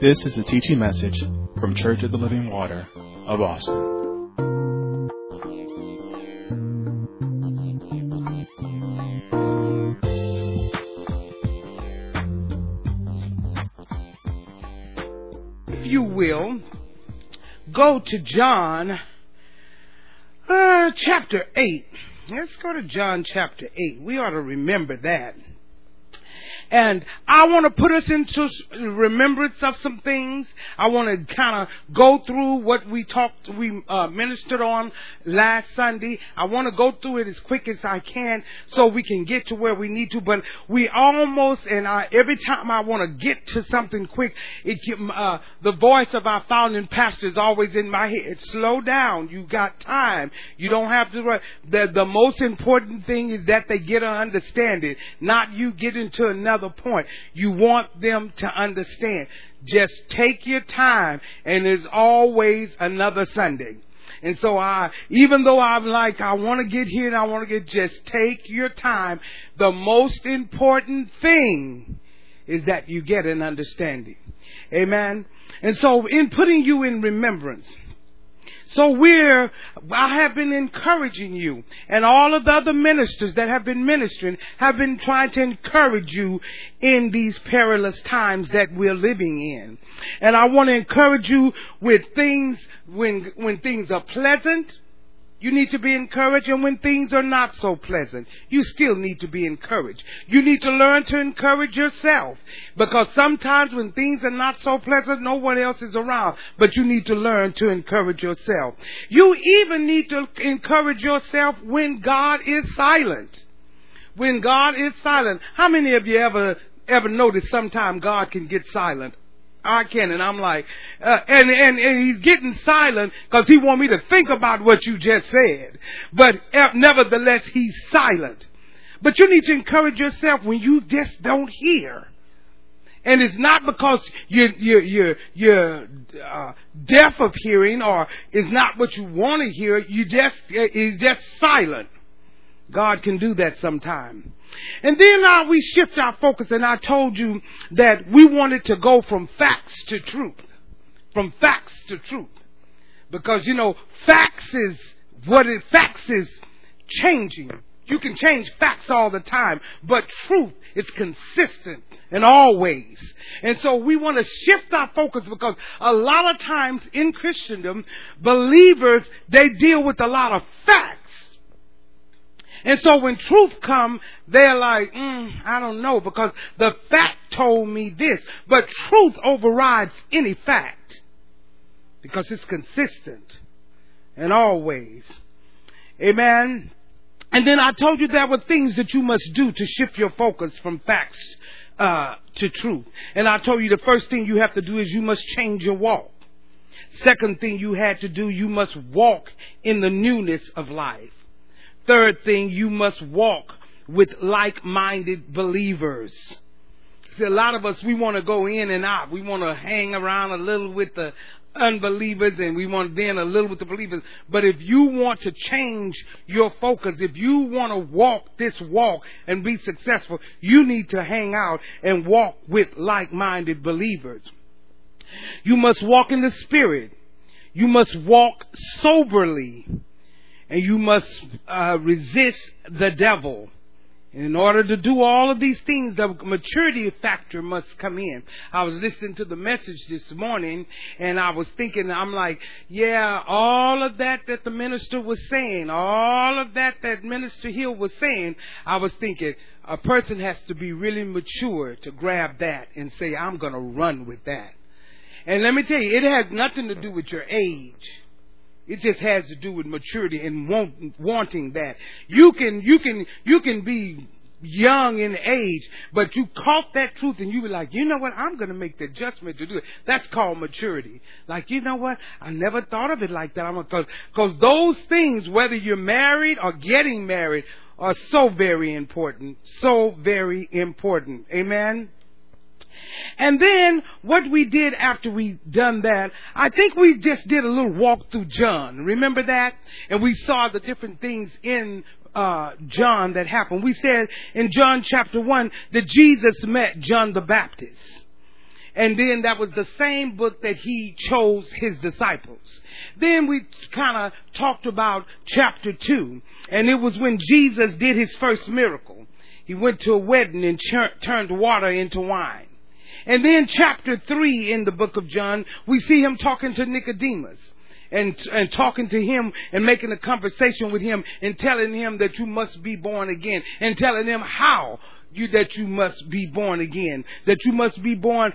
This is a teaching message from Church of the Living Water of Austin. if you will, go to John uh, chapter 8. Let's go to John chapter 8. We ought to remember that. And I want to put us into remembrance of some things. I want to kind of go through what we talked, we uh, ministered on last Sunday. I want to go through it as quick as I can so we can get to where we need to. But we almost, and I, every time I want to get to something quick, it uh, the voice of our founding pastor is always in my head. Slow down. You got time. You don't have to. The the most important thing is that they get to understand it, not you get into another point. You want them to understand. Just take your time, and there's always another Sunday. And so I, even though I'm like, I want to get here and I want to get, just take your time. The most important thing is that you get an understanding. Amen. And so in putting you in remembrance, so we're, I have been encouraging you, and all of the other ministers that have been ministering have been trying to encourage you in these perilous times that we're living in. And I want to encourage you with things when, when things are pleasant, you need to be encouraged, and when things are not so pleasant, you still need to be encouraged. You need to learn to encourage yourself because sometimes when things are not so pleasant, no one else is around, but you need to learn to encourage yourself. You even need to encourage yourself when God is silent. When God is silent. How many of you ever ever noticed sometime God can get silent? I can, and I'm like, uh, and, and and he's getting silent because he want me to think about what you just said. But uh, nevertheless, he's silent. But you need to encourage yourself when you just don't hear. And it's not because you're you're you're, you're uh, deaf of hearing, or it's not what you want to hear. You just uh, is just silent. God can do that sometime. And then uh, we shift our focus, and I told you that we wanted to go from facts to truth. From facts to truth. Because, you know, facts is what it, facts is changing. You can change facts all the time, but truth is consistent and always. And so we want to shift our focus because a lot of times in Christendom, believers, they deal with a lot of facts. And so when truth come, they're like, mm, I don't know, because the fact told me this. But truth overrides any fact because it's consistent and always. Amen. And then I told you there were things that you must do to shift your focus from facts uh, to truth. And I told you the first thing you have to do is you must change your walk. Second thing you had to do, you must walk in the newness of life. Third thing, you must walk with like-minded believers. See, a lot of us, we want to go in and out. We want to hang around a little with the unbelievers and we want then a little with the believers. But if you want to change your focus, if you want to walk this walk and be successful, you need to hang out and walk with like-minded believers. You must walk in the Spirit. You must walk soberly. And you must uh, resist the devil. And in order to do all of these things, the maturity factor must come in. I was listening to the message this morning and I was thinking, I'm like, yeah, all of that that the minister was saying, all of that that Minister Hill was saying, I was thinking, a person has to be really mature to grab that and say, I'm going to run with that. And let me tell you, it has nothing to do with your age. It just has to do with maturity and want, wanting that. You can, you can, you can be young in age, but you caught that truth and you were like, you know what? I'm going to make the adjustment to do it. That's called maturity. Like, you know what? I never thought of it like that. I'm because because those things, whether you're married or getting married, are so very important. So very important. Amen. And then what we did after we done that, I think we just did a little walk through John. Remember that? And we saw the different things in uh, John that happened. We said in John chapter 1 that Jesus met John the Baptist. And then that was the same book that he chose his disciples. Then we kind of talked about chapter 2. And it was when Jesus did his first miracle. He went to a wedding and ch- turned water into wine. And then chapter 3 in the book of John, we see him talking to Nicodemus and and talking to him and making a conversation with him and telling him that you must be born again and telling him how you that you must be born again that you must be born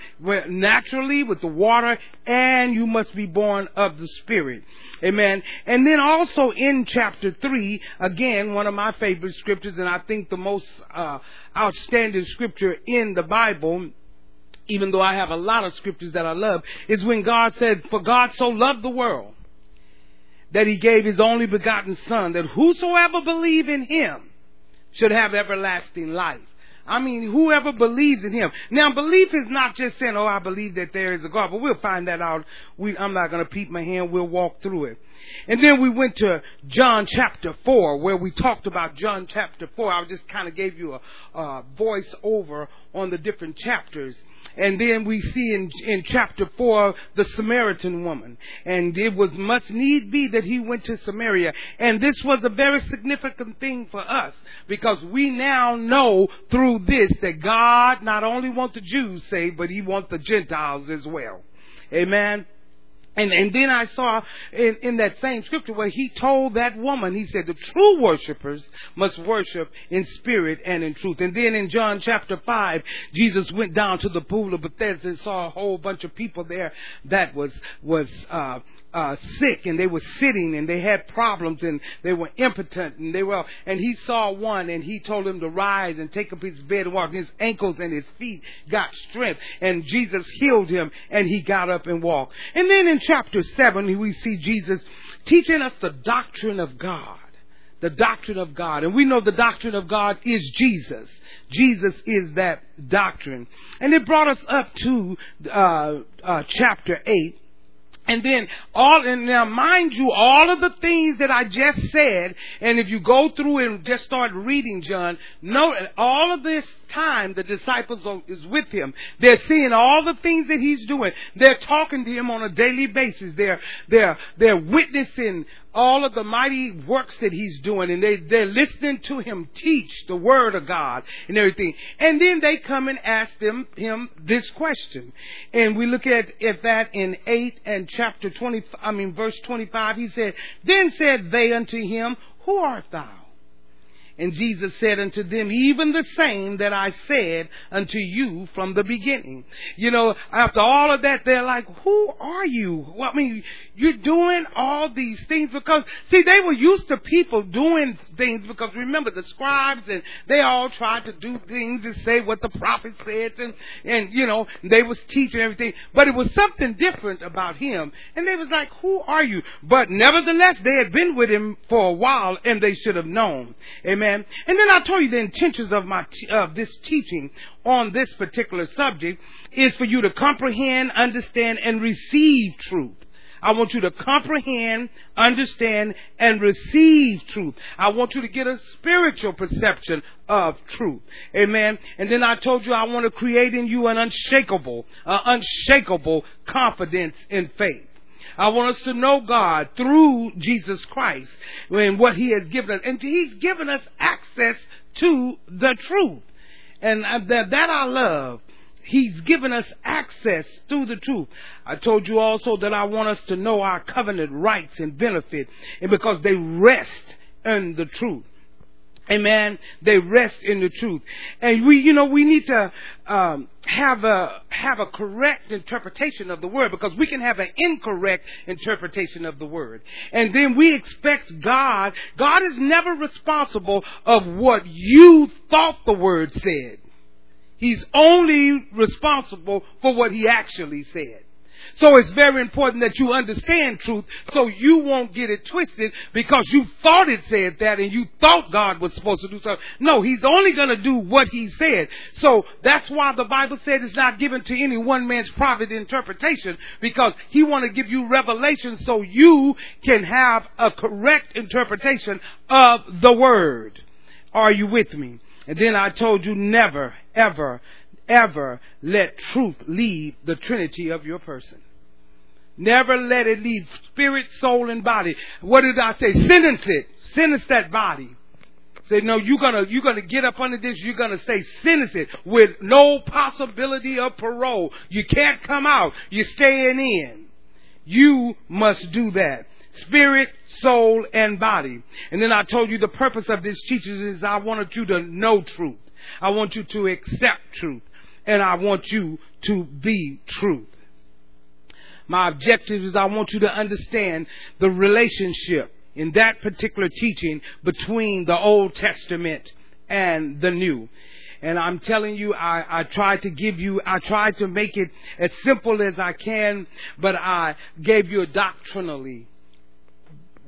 naturally with the water and you must be born of the spirit. Amen. And then also in chapter 3 again one of my favorite scriptures and i think the most uh, outstanding scripture in the bible even though I have a lot of scriptures that I love, is when God said, For God so loved the world that he gave his only begotten son that whosoever believe in him should have everlasting life. I mean, whoever believes in him. Now, belief is not just saying, oh, I believe that there is a God, but we'll find that out. We, I'm not going to peep my hand. We'll walk through it. And then we went to John chapter 4, where we talked about John chapter 4. I just kind of gave you a, a voice over on the different chapters. And then we see in, in chapter 4 the Samaritan woman. And it was must need be that he went to Samaria. And this was a very significant thing for us because we now know through this that God not only wants the Jews saved, but he wants the Gentiles as well. Amen. And, and then I saw in, in that same scripture where he told that woman, he said, the true worshipers must worship in spirit and in truth. And then in John chapter 5, Jesus went down to the pool of Bethesda and saw a whole bunch of people there that was, was, uh, uh, sick and they were sitting and they had problems and they were impotent and they were, and he saw one and he told him to rise and take up his bed and walk. His ankles and his feet got strength and Jesus healed him and he got up and walked. And then in chapter 7, we see Jesus teaching us the doctrine of God the doctrine of God. And we know the doctrine of God is Jesus. Jesus is that doctrine. And it brought us up to uh, uh, chapter 8. And then all, and now mind you, all of the things that I just said, and if you go through and just start reading John, know all of this time the disciples are, is with him. They're seeing all the things that he's doing. They're talking to him on a daily basis. They're, they're, they're witnessing all of the mighty works that he's doing and they, they're listening to him teach the word of God and everything. And then they come and ask them, him this question. And we look at, at that in 8 and chapter 20, I mean verse 25. He said, Then said they unto him, Who art thou? And Jesus said unto them, even the same that I said unto you from the beginning. You know, after all of that, they're like, who are you? Well, I mean, you're doing all these things because, see, they were used to people doing things because remember the scribes and they all tried to do things and say what the prophet said and, and, you know, they was teaching everything. But it was something different about him. And they was like, who are you? But nevertheless, they had been with him for a while and they should have known. Amen. And then I told you the intentions of my, of this teaching on this particular subject is for you to comprehend, understand, and receive truth. I want you to comprehend, understand, and receive truth. I want you to get a spiritual perception of truth. Amen. And then I told you I want to create in you an unshakable, uh, unshakable confidence in faith. I want us to know God through Jesus Christ and what He has given us. And He's given us access to the truth. And that, that I love. He's given us access through the truth. I told you also that I want us to know our covenant rights and benefit, and because they rest in the truth. Amen. They rest in the truth, and we, you know, we need to um, have a have a correct interpretation of the word because we can have an incorrect interpretation of the word, and then we expect God. God is never responsible of what you thought the word said. He's only responsible for what he actually said. So it's very important that you understand truth so you won't get it twisted because you thought it said that and you thought God was supposed to do something. No, He's only going to do what He said. So that's why the Bible says it's not given to any one man's private interpretation because He want to give you revelation so you can have a correct interpretation of the Word. Are you with me? And then I told you never, ever, ever let truth leave the trinity of your person. Never let it leave spirit, soul, and body. What did I say? Sentence it. Sentence that body. Say, no, you're gonna, you're gonna get up under this, you're gonna say, sentence it with no possibility of parole. You can't come out. You're staying in. You must do that. Spirit, soul, and body. And then I told you the purpose of this teaching is I wanted you to know truth. I want you to accept truth. And I want you to be truth. My objective is I want you to understand the relationship in that particular teaching between the Old Testament and the New. And I'm telling you, I, I tried to give you, I tried to make it as simple as I can, but I gave you a doctrinally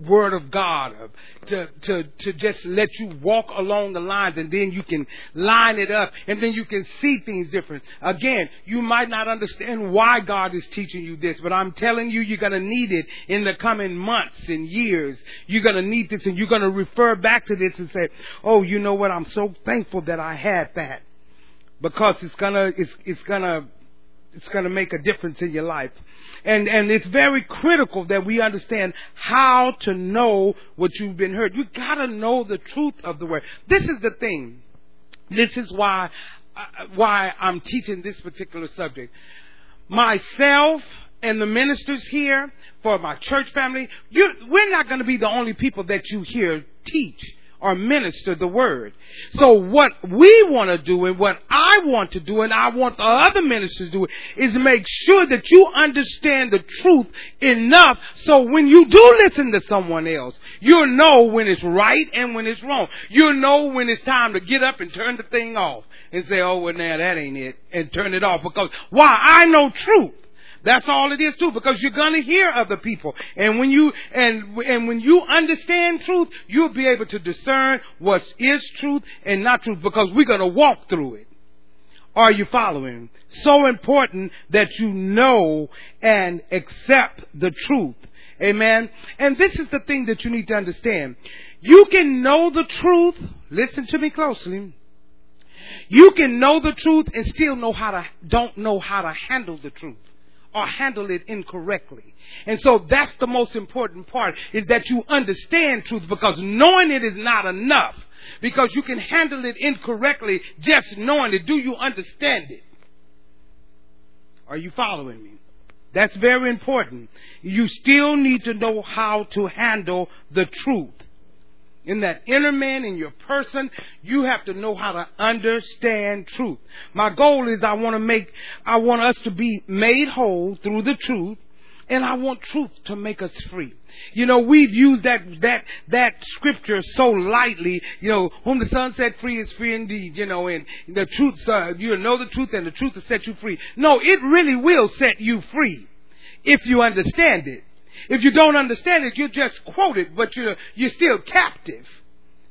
word of God uh, to, to, to just let you walk along the lines and then you can line it up and then you can see things different. Again, you might not understand why God is teaching you this, but I'm telling you, you're going to need it in the coming months and years. You're going to need this and you're going to refer back to this and say, oh, you know what? I'm so thankful that I had that because it's going to, it's, it's going to, it's going to make a difference in your life. And, and it's very critical that we understand how to know what you've been heard. You gotta know the truth of the word. This is the thing. This is why, uh, why I'm teaching this particular subject. Myself and the ministers here for my church family, we're not going to be the only people that you hear teach or minister the word. So what we want to do and what I want to do and I want the other ministers to do is make sure that you understand the truth enough so when you do listen to someone else, you'll know when it's right and when it's wrong. You'll know when it's time to get up and turn the thing off and say, oh, well, now that ain't it and turn it off because why? I know truth. That's all it is too, because you're gonna hear other people. And when you, and, and when you understand truth, you'll be able to discern what is truth and not truth, because we're gonna walk through it. Are you following? So important that you know and accept the truth. Amen. And this is the thing that you need to understand. You can know the truth. Listen to me closely. You can know the truth and still know how to, don't know how to handle the truth or handle it incorrectly. And so that's the most important part is that you understand truth because knowing it is not enough because you can handle it incorrectly just knowing it. Do you understand it? Are you following me? That's very important. You still need to know how to handle the truth in that inner man, in your person, you have to know how to understand truth. My goal is I want to make, I want us to be made whole through the truth, and I want truth to make us free. You know, we've used that, that, that scripture so lightly, you know, whom the Son set free is free indeed, you know, and the truth, uh, you know the truth and the truth will set you free. No, it really will set you free if you understand it. If you don't understand it, you just quote it, but you're, you're still captive.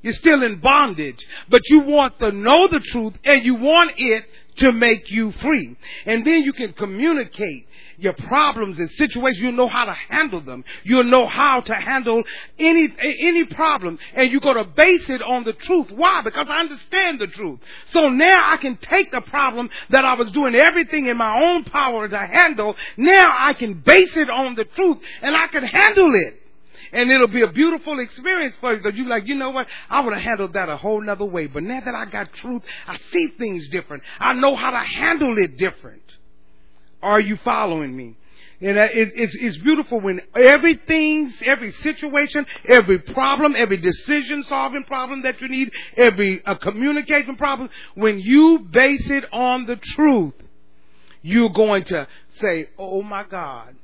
You're still in bondage. But you want to know the truth and you want it to make you free. And then you can communicate your problems and situations. You'll know how to handle them. You'll know how to handle any, any problem. And you're going to base it on the truth. Why? Because I understand the truth. So now I can take the problem that I was doing everything in my own power to handle. Now I can base it on the truth and I can handle it. And it'll be a beautiful experience for you because you're like, you know what? I would have handled that a whole nother way. But now that I got truth, I see things different. I know how to handle it different. Are you following me? And it's, it's beautiful when everything, every situation, every problem, every decision solving problem that you need, every uh, communication problem, when you base it on the truth, you're going to say, oh my God,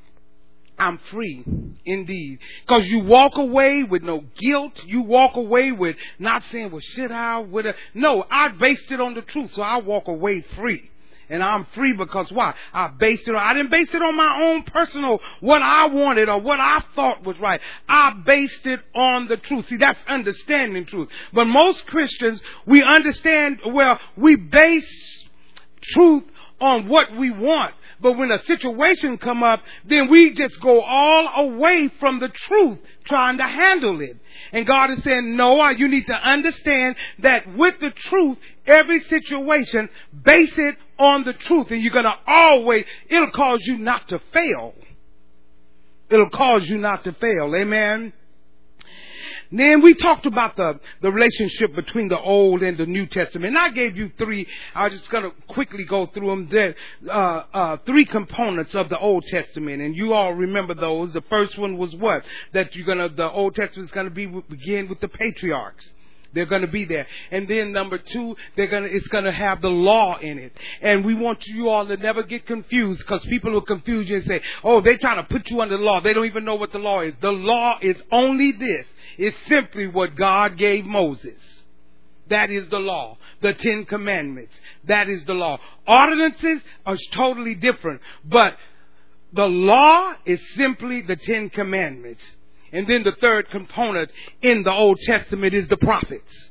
I'm free indeed. Because you walk away with no guilt. You walk away with not saying, well, should I? Would I? No, I based it on the truth, so I walk away free and I'm free because why? I based it on, I didn't base it on my own personal, what I wanted or what I thought was right. I based it on the truth. See, that's understanding truth. But most Christians, we understand, well, we base truth on what we want But when a situation come up, then we just go all away from the truth trying to handle it. And God is saying, no, you need to understand that with the truth, every situation, base it on the truth. And you're going to always, it'll cause you not to fail. It'll cause you not to fail. Amen. Then we talked about the, the relationship between the Old and the New Testament. And I gave you three, I'm just going to quickly go through them. There, uh, uh, three components of the Old Testament. And you all remember those. The first one was what? That you're going to, the Old Testament is going to be, begin with the patriarchs. They're going to be there. And then number two, they're going to, it's going to have the law in it. And we want you all to never get confused because people will confuse you and say, oh, they're trying to put you under the law. They don't even know what the law is. The law is only this. It's simply what God gave Moses. That is the law. The Ten Commandments. That is the law. Ordinances are totally different. But the law is simply the Ten Commandments. And then the third component in the Old Testament is the prophets.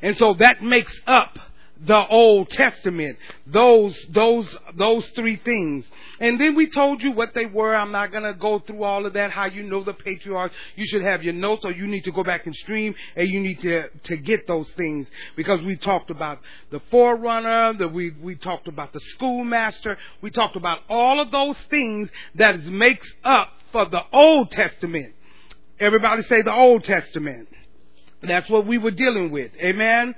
And so that makes up the Old Testament. Those, those, those three things. And then we told you what they were. I'm not gonna go through all of that, how you know the patriarchs. You should have your notes or you need to go back and stream and you need to, to get those things because we talked about the forerunner, the, we, we talked about the schoolmaster, we talked about all of those things that makes up for the Old Testament. Everybody say the Old Testament. That's what we were dealing with. Amen.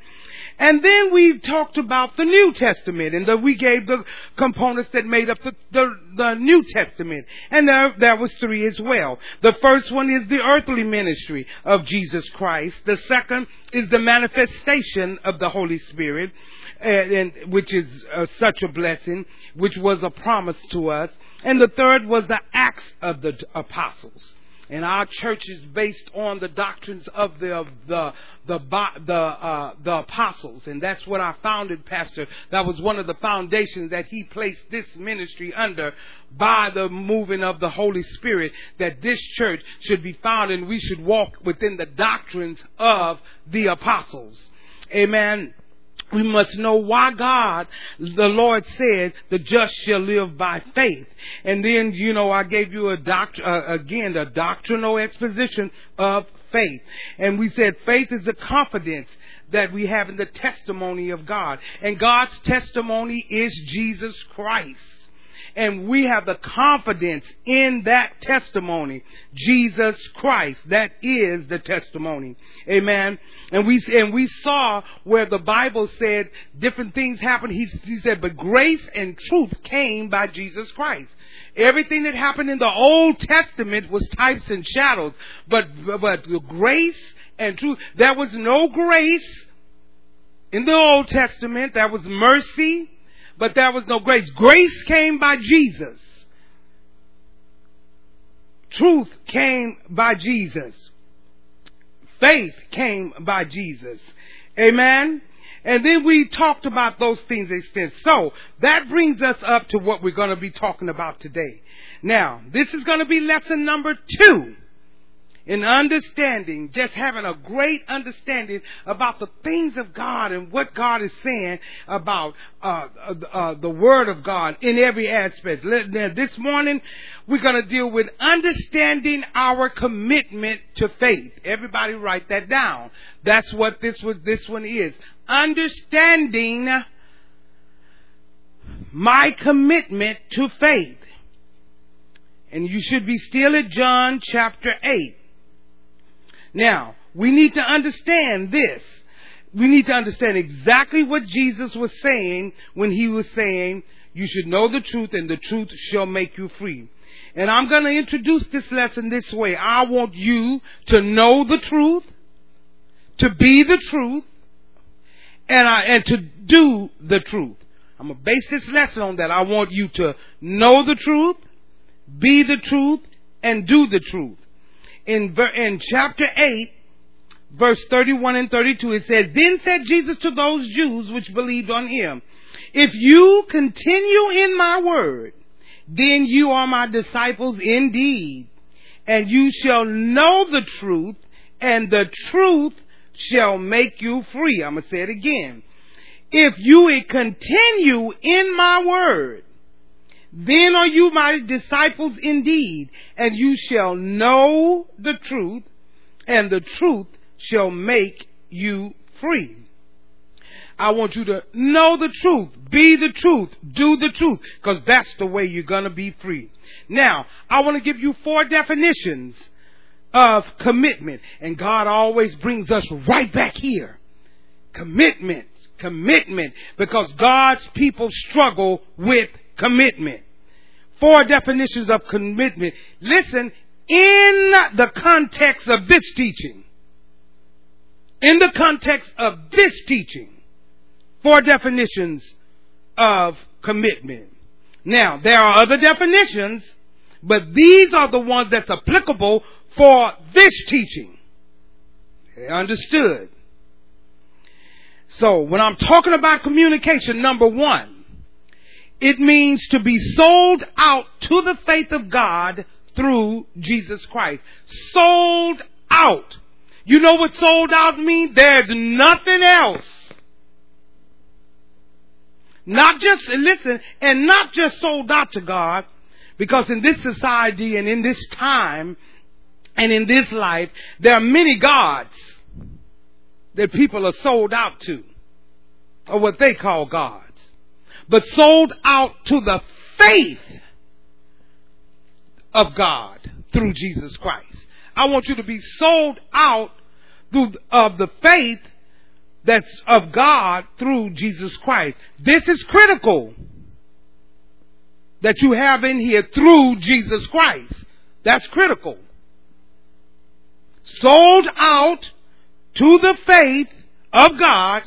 And then we talked about the New Testament and the, we gave the components that made up the, the, the New Testament. And there, there was three as well. The first one is the earthly ministry of Jesus Christ. The second is the manifestation of the Holy Spirit. And, and, which is uh, such a blessing, which was a promise to us. And the third was the acts of the apostles. And our church is based on the doctrines of the the the the, uh, the apostles, and that's what our founded pastor. That was one of the foundations that he placed this ministry under by the moving of the Holy Spirit. That this church should be founded, and we should walk within the doctrines of the apostles. Amen we must know why God, the Lord said, the just shall live by faith. And then, you know, I gave you a doct, uh, again, a doctrinal exposition of faith. And we said faith is the confidence that we have in the testimony of God. And God's testimony is Jesus Christ and we have the confidence in that testimony. Jesus Christ. That is the testimony. Amen. And we, and we saw where the Bible said different things happened. He, he said, but grace and truth came by Jesus Christ. Everything that happened in the Old Testament was types and shadows, but, but the grace and truth, there was no grace in the Old Testament. There was mercy but there was no grace. Grace came by Jesus. Truth came by Jesus. Faith came by Jesus. Amen. And then we talked about those things extent. So that brings us up to what we're going to be talking about today. Now, this is going to be lesson number two in understanding, just having a great understanding about the things of God and what God is saying about uh, uh, uh, the Word of God in every aspect. Now, this morning, we're going to deal with understanding our commitment to faith. Everybody, write that down. That's what this was. This one is understanding my commitment to faith. And you should be still at John chapter 8. Now, we need to understand this. We need to understand exactly what Jesus was saying when he was saying, you should know the truth and the truth shall make you free. And I'm going to introduce this lesson this way. I want you to know the truth, to be the truth, and, I, and to do the truth. I'm going to base this lesson on that. I want you to know the truth, be the truth, and do the truth in, in chapter 8, verse 31 and 32, it says, Then said Jesus to those Jews which believed on him, If you continue in my word, then you are my disciples indeed, and you shall know the truth, and the truth shall make you free. I'm going to say it again. If you continue in my word, Then are you my disciples indeed, and you shall know the truth, and the truth shall make you free. I want you to know the truth, be the truth, do the truth, because that's the way you're going to be free. Now, I want to give you four definitions of commitment, and God always brings us right back here. Commitment, commitment, because God's people struggle with commitment. Four definitions of commitment. Listen, in the context of this teaching, in the context of this teaching, four definitions of commitment. Now, there are other definitions, but these are the ones that's applicable for this teaching. Understood? So, when I'm talking about communication, number one, it means to be sold out to the faith of God through Jesus Christ. Sold out. You know what sold out means? There's nothing else. Not just, listen, and not just sold out to God, because in this society and in this time and in this life, there are many gods that people are sold out to, or what they call gods. But sold out to the faith of God through Jesus Christ. I want you to be sold out through of the faith that's of God through Jesus Christ. This is critical that you have in here through Jesus Christ. That's critical. Sold out to the faith of God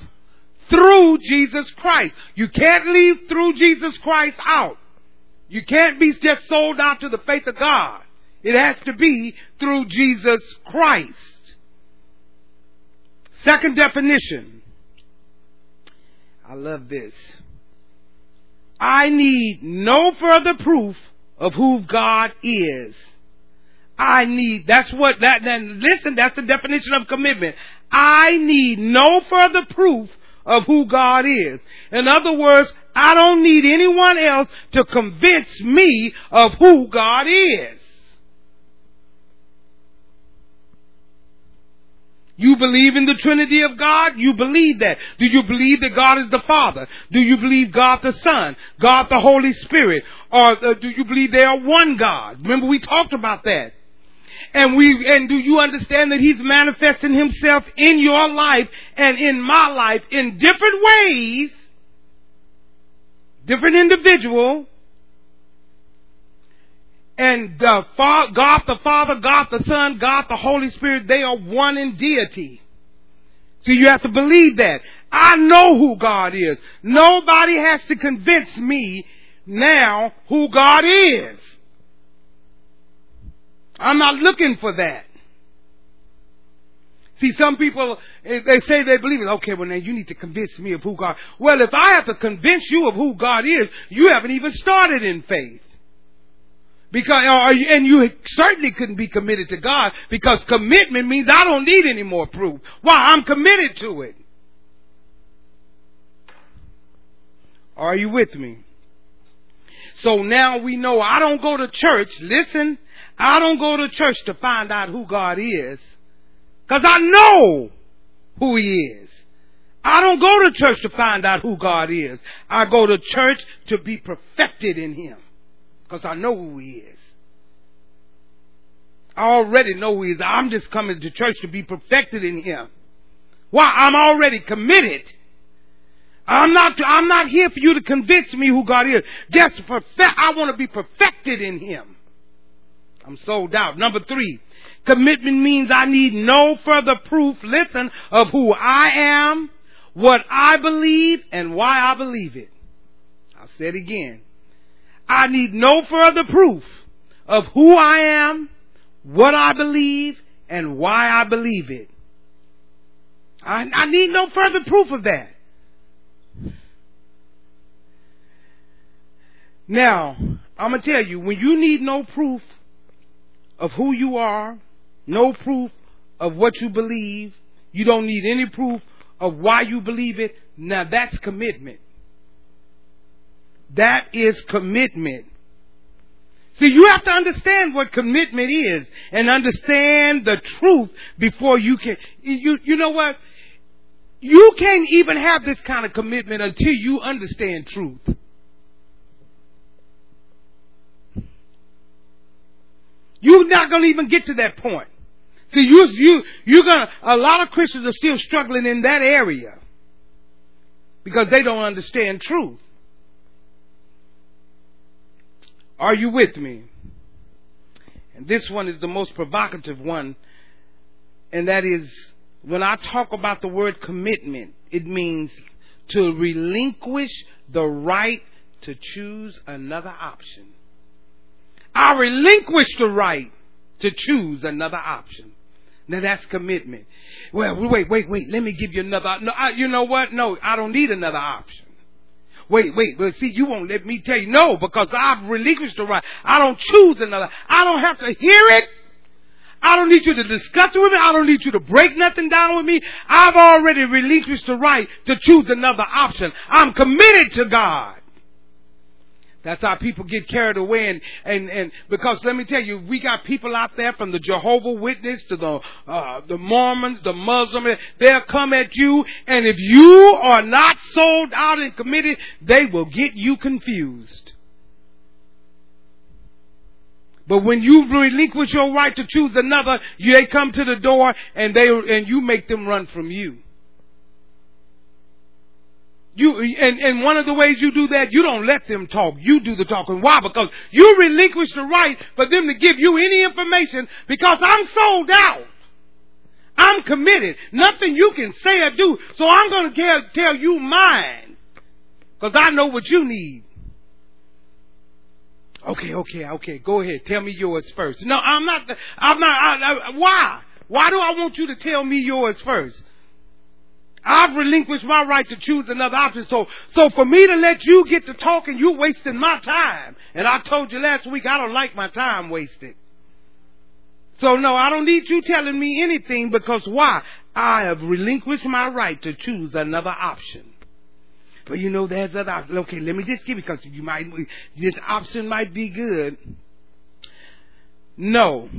through Jesus Christ. You can't leave through Jesus Christ out. You can't be just sold out to the faith of God. It has to be through Jesus Christ. Second definition. I love this. I need no further proof of who God is. I need, that's what, that, then listen, that's the definition of commitment. I need no further proof of who God is. In other words, I don't need anyone else to convince me of who God is. You believe in the Trinity of God? You believe that. Do you believe that God is the Father? Do you believe God the Son? God the Holy Spirit? Or uh, do you believe they are one God? Remember we talked about that. And we, and do you understand that He's manifesting Himself in your life and in my life in different ways? Different individual, and uh, God the Father, God the Son, God the Holy Spirit, they are one in deity. So you have to believe that. I know who God is. Nobody has to convince me now who God is. I'm not looking for that. See, some people, eh, they say they believe it. Okay, well now you need to convince me of who God. Well, if I have to convince you of who God is, you haven't even started in faith. Because, and you certainly couldn't be committed to God because commitment means I don't need any more proof. Why? I'm committed to it. Are you with me? So now we know I don't go to church. Listen, I don't go to church to find out who God is. Cause I know who He is. I don't go to church to find out who God is. I go to church to be perfected in Him because I know who He is. I already know who He is. I'm just coming to church to be perfected in Him. Why? I'm already committed. I'm not, I'm not here for you to convince me who God is. Just perfect, I want to be perfected in Him. I'm sold out. Number three, commitment means I need no further proof, listen, of who I am, what I believe, and why I believe it. I'll say it again. I need no further proof of who I am, what I believe, and why I believe it. I, I need no further proof of that. Now, I'm going to tell you, when you need no proof of who you are, no proof of what you believe, you don't need any proof of why you believe it, now that's commitment. That is commitment. See, you have to understand what commitment is and understand the truth before you can. You, you know what? You can't even have this kind of commitment until you understand truth. You're not going to even get to that point. See, you, you, you're gonna, a lot of Christians are still struggling in that area because they don't understand truth. Are you with me? And this one is the most provocative one, and that is when I talk about the word commitment, it means to relinquish the right to choose another option. I relinquish the right to choose another option. Now that's commitment. Well, wait, wait, wait. Let me give you another. No, I, you know what? No, I don't need another option. Wait, wait, but see, you won't let me tell you no because I've relinquished the right. I don't choose another. I don't have to hear it. I don't need you to discuss it with me. I don't need you to break nothing down with me. I've already relinquished the right to choose another option. I'm committed to God. That's how people get carried away and, and, and because let me tell you, we got people out there from the Jehovah Witness to the, uh, the Mormons, the Muslims, they'll come at you and if you are not sold out and committed, they will get you confused. But when you relinquish your right to choose another, they come to the door and they, and you make them run from you. You, and, and one of the ways you do that, you don't let them talk. You do the talking. Why? Because you relinquish the right for them to give you any information because I'm sold out. I'm committed. Nothing you can say or do. So I'm going to tell, tell you mine. Because I know what you need. Okay, okay, okay. Go ahead. Tell me yours first. No, I'm not. I'm not. I, I, why? Why do I want you to tell me yours first? I've relinquished my right to choose another option. So, so for me to let you get to talking, you're wasting my time. And I told you last week, I don't like my time wasted. So no, I don't need you telling me anything because why? I have relinquished my right to choose another option. But you know, there's other option. Okay, let me just give you because you might, this option might be good. No.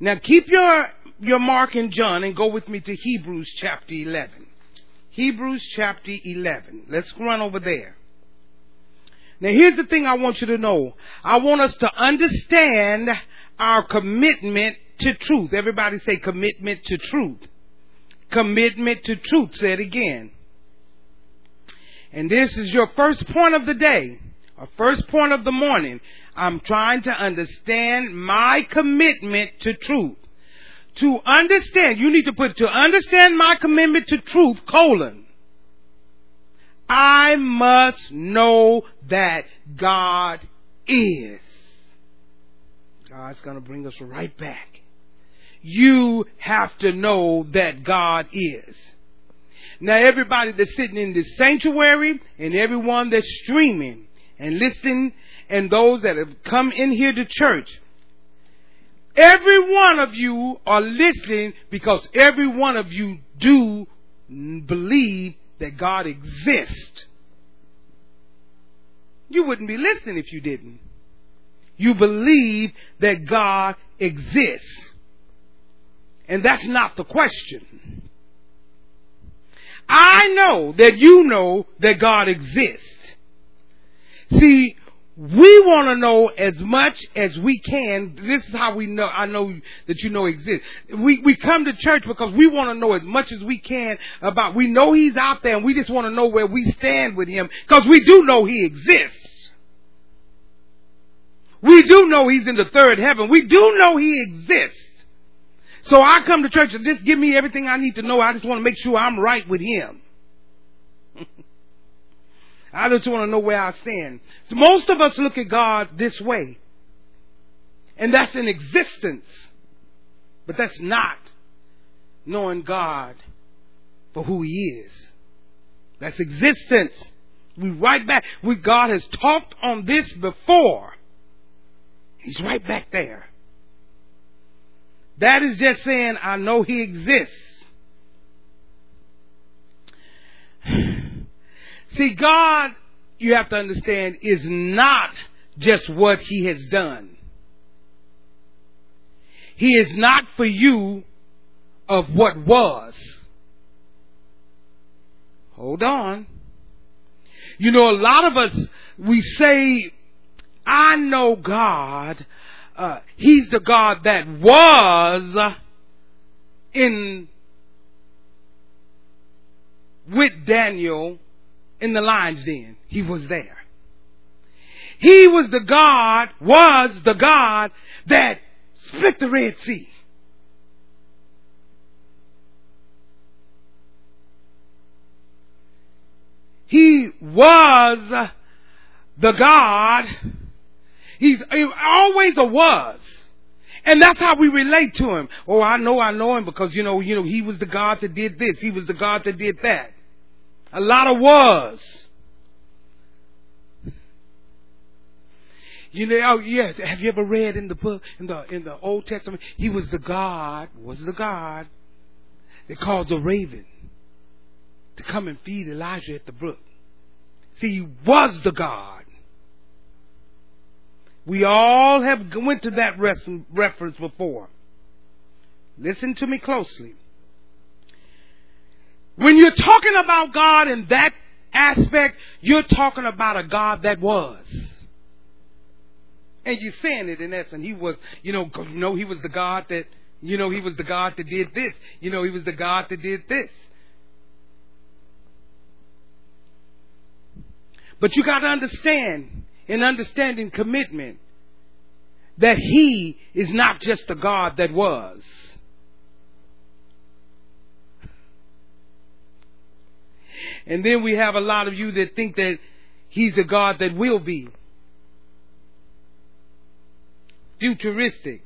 Now keep your your Mark and John and go with me to Hebrews chapter 11. Hebrews chapter 11. Let's run over there. Now here's the thing I want you to know. I want us to understand our commitment to truth. Everybody say commitment to truth. Commitment to truth. Say it again. And this is your first point of the day, or first point of the morning. I'm trying to understand my commitment to truth to understand, you need to put to understand my commitment to truth, colon. I must know that God is. God's going to bring us right back. You have to know that God is. Now everybody that's sitting in this sanctuary and everyone that's streaming and listening and those that have come in here to church, Every one of you are listening because every one of you do believe that God exists. You wouldn't be listening if you didn't. You believe that God exists. And that's not the question. I know that you know that God exists. See, we want to know as much as we can. This is how we know, I know that you know exists. We, we come to church because we want to know as much as we can about, we know He's out there and we just want to know where we stand with Him because we do know He exists. We do know He's in the third heaven. We do know He exists. So I come to church and just give me everything I need to know. I just want to make sure I'm right with Him. I just want to know where I stand. Most of us look at God this way. And that's in existence. But that's not knowing God for who He is. That's existence. We right back. We, God has talked on this before. He's right back there. That is just saying, I know He exists. See, God, you have to understand, is not just what he has done. He is not for you of what was. Hold on. You know, a lot of us, we say, I know God. Uh, he's the God that was in with Daniel in the lion's den. He was there. He was the God, was the God that split the Red Sea. He was the God. He's always a was. And that's how we relate to him. Oh, I know I know him because, you know, you know, he was the God that did this. He was the God that did that. A lot of was. You know, oh, yes. Have you ever read in the book, in the, in the Old Testament? He was the God, was the God that caused a raven to come and feed Elijah at the brook. See, he was the God. We all have went to that reference before. Listen to me closely. When you're talking about God in that aspect, you're talking about a God that was. And you're saying it in essence. He was, you know, you know, he was the God that, you know, he was the God that did this. You know, he was the God that did this. But you got to understand, in understanding commitment, that He is not just the God that was. And then we have a lot of you that think that He's a God that will be. Futuristic.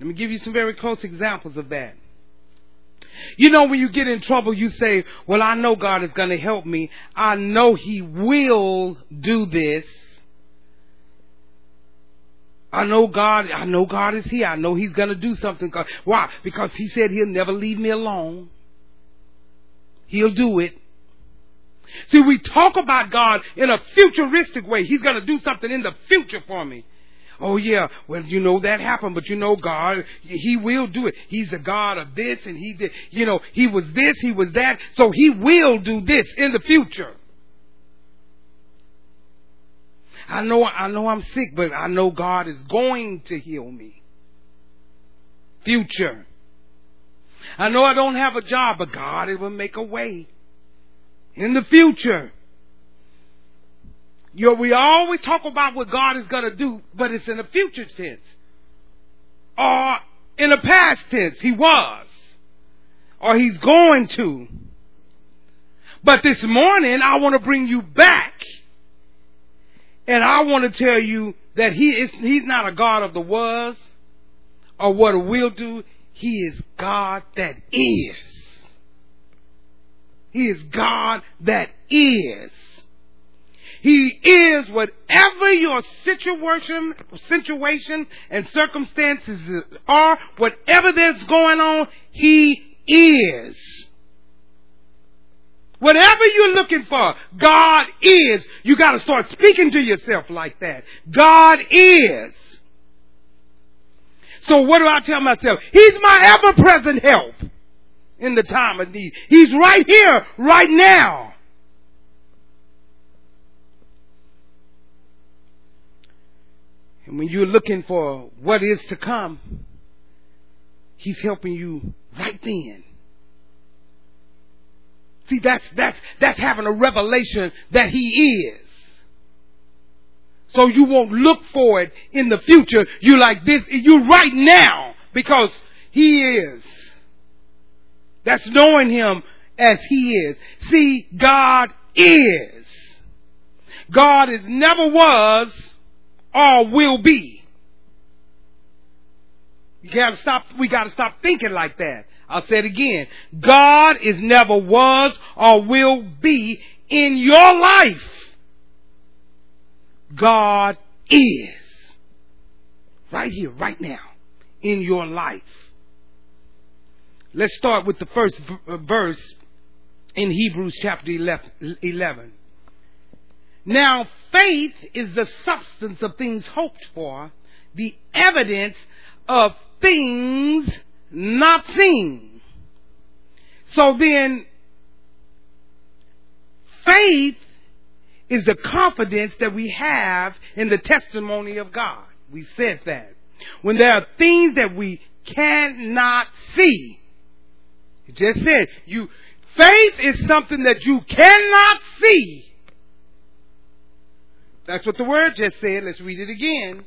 Let me give you some very close examples of that. You know, when you get in trouble, you say, Well, I know God is going to help me. I know He will do this. I know God, I know God is here. I know He's going to do something. Why? Because He said He'll never leave me alone. He'll do it. See, we talk about God in a futuristic way. He's going to do something in the future for me. Oh yeah, well you know that happened, but you know God, He will do it. He's the God of this and He did, you know, He was this, He was that, so He will do this in the future. I know, I know I'm sick, but I know God is going to heal me. Future. I know I don't have a job, but God it will make a way in the future. You know, we always talk about what God is going to do, but it's in a future tense. Or in a past tense, He was. Or He's going to. But this morning, I want to bring you back. And I want to tell you that He is, He's not a God of the was or what will do. He is God that is. He is God that is. He is whatever your situation, situation and circumstances are, whatever that's going on, He is. Whatever you're looking for, God is. You gotta start speaking to yourself like that. God is. So what do I tell myself? He's my ever present help in the time of need. He's right here, right now. And when you're looking for what is to come, He's helping you right then. See, that's, that's, that's having a revelation that He is. So you won't look for it in the future. You like this, you right now because He is. That's knowing Him as He is. See, God is. God is never was or will be. You gotta stop, we gotta stop thinking like that. I'll say it again. God is never was or will be in your life. God is. Right here, right now, in your life. Let's start with the first uh, verse in Hebrews chapter 11. Now, faith is the substance of things hoped for, the evidence of things not seen. So then, faith is the confidence that we have in the testimony of God. We said that. When there are things that we cannot see, it just said, you, faith is something that you cannot see. That's what the word just said. Let's read it again.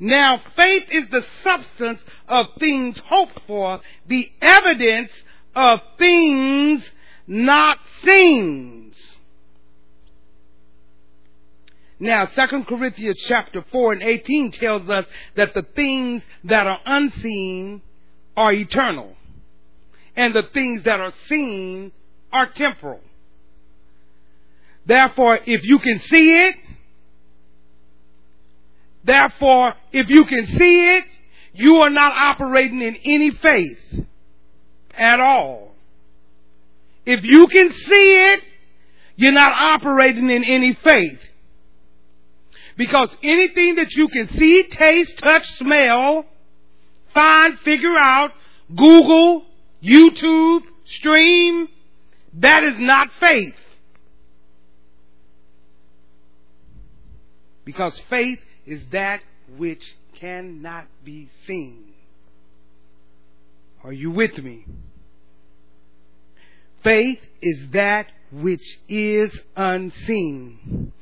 Now, faith is the substance of things hoped for, the evidence of things not seen. Now, 2 Corinthians chapter 4 and 18 tells us that the things that are unseen are eternal, and the things that are seen are temporal. Therefore, if you can see it, therefore, if you can see it, you are not operating in any faith at all. If you can see it, you're not operating in any faith. Because anything that you can see, taste, touch, smell, find, figure out, Google, YouTube, stream, that is not faith. Because faith is that which cannot be seen. Are you with me? Faith is that which is unseen.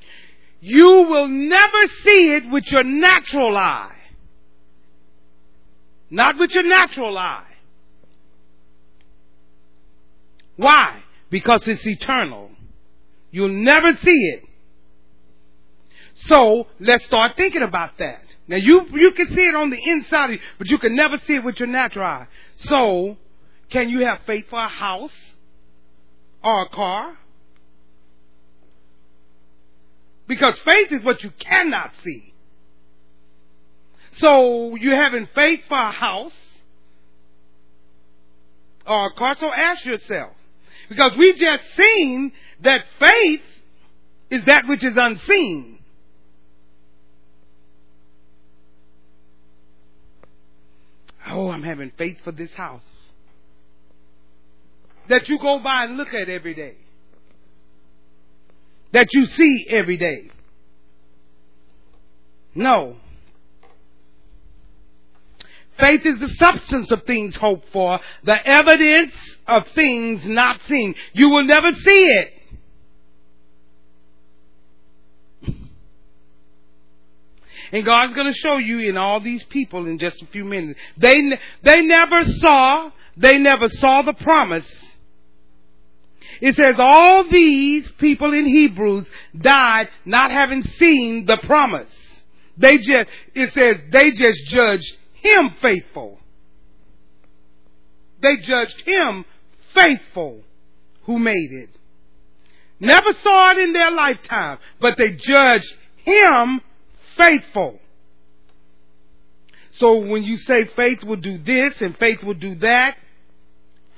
You will never see it with your natural eye. Not with your natural eye. Why? Because it's eternal. You'll never see it. So let's start thinking about that. Now you you can see it on the inside, you, but you can never see it with your natural eye. So, can you have faith for a house or a car? Because faith is what you cannot see. So you're having faith for a house or a car. So ask yourself. Because we just seen that faith is that which is unseen. Oh, I'm having faith for this house. That you go by and look at every day that you see every day. No. Faith is the substance of things hoped for, the evidence of things not seen. You will never see it. And God's going to show you in all these people in just a few minutes. They, they never saw, they never saw the promise it says all these people in Hebrews died not having seen the promise. They just, it says they just judged him faithful. They judged him faithful who made it. Never saw it in their lifetime, but they judged him faithful. So when you say faith will do this and faith will do that,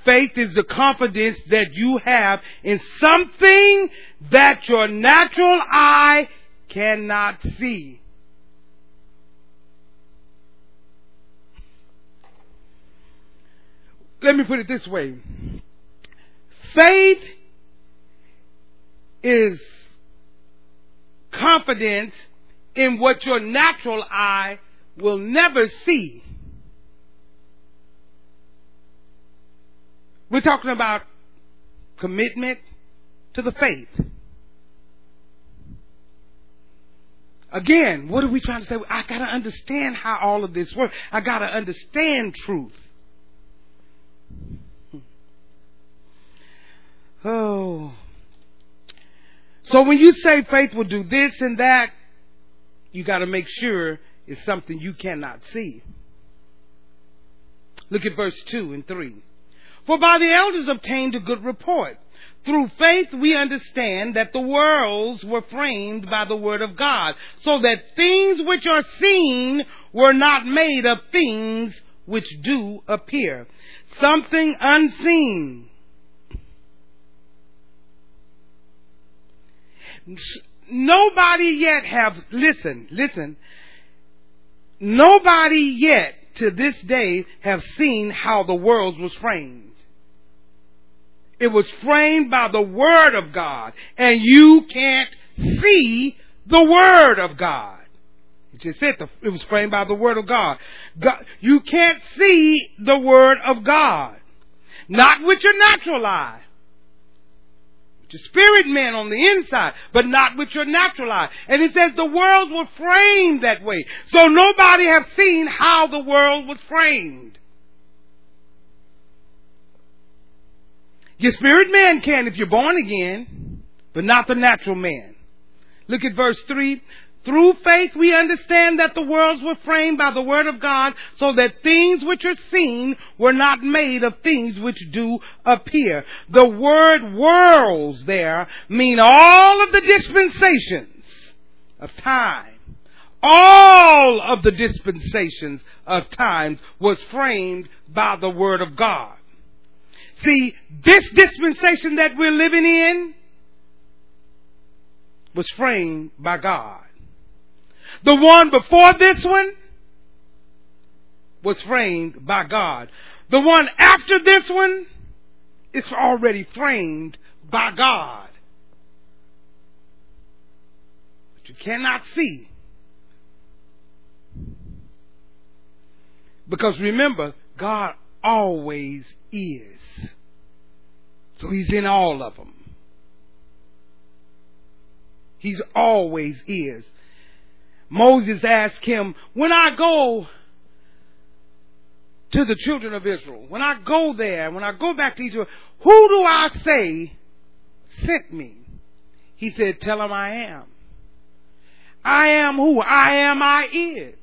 Faith is the confidence that you have in something that your natural eye cannot see. Let me put it this way. Faith is confidence in what your natural eye will never see. We're talking about commitment to the faith. Again, what are we trying to say? I gotta understand how all of this works. I gotta understand truth. Oh. So when you say faith will do this and that, you gotta make sure it's something you cannot see. Look at verse 2 and 3. For by the elders obtained a good report. Through faith we understand that the worlds were framed by the word of God, so that things which are seen were not made of things which do appear. Something unseen. nobody yet have, listen, listen, nobody yet to this day have seen how the world was framed. It was framed by the Word of God, and you can't see the Word of God. It just said it was framed by the Word of God. God. You can't see the Word of God. Not with your natural eye. With your spirit man on the inside, but not with your natural eye. And it says the world was framed that way. So nobody have seen how the world was framed. Your spirit man can if you're born again, but not the natural man. Look at verse 3. Through faith we understand that the worlds were framed by the word of God so that things which are seen were not made of things which do appear. The word worlds there mean all of the dispensations of time. All of the dispensations of time was framed by the word of God. See, this dispensation that we're living in was framed by God. The one before this one was framed by God. The one after this one is already framed by God. But you cannot see. Because remember, God always is. So he's in all of them. He's always is. Moses asked him, when I go to the children of Israel, when I go there, when I go back to Egypt, who do I say sent me? He said, tell him I am. I am who? I am I is.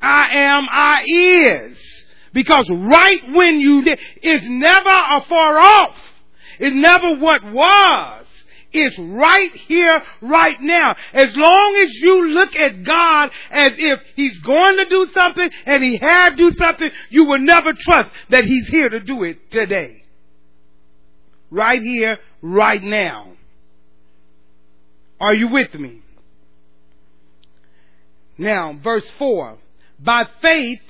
I am I is. Because right when you did, it's never afar off. It's never what was. It's right here, right now. As long as you look at God as if He's going to do something and He had do something, you will never trust that He's here to do it today. Right here, right now. Are you with me? Now, verse 4. By faith,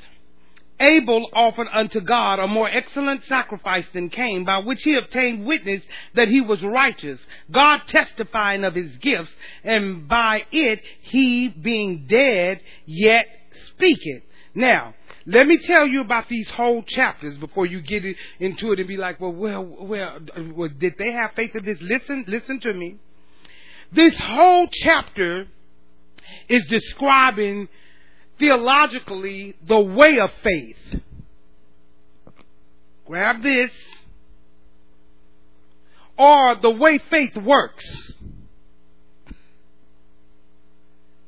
Abel offered unto God a more excellent sacrifice than Cain, by which he obtained witness that he was righteous, God testifying of his gifts, and by it he being dead yet speaketh. Now, let me tell you about these whole chapters before you get into it and be like, well, well, well, well, did they have faith in this? Listen, listen to me. This whole chapter is describing theologically the way of faith. Grab this. Or the way faith works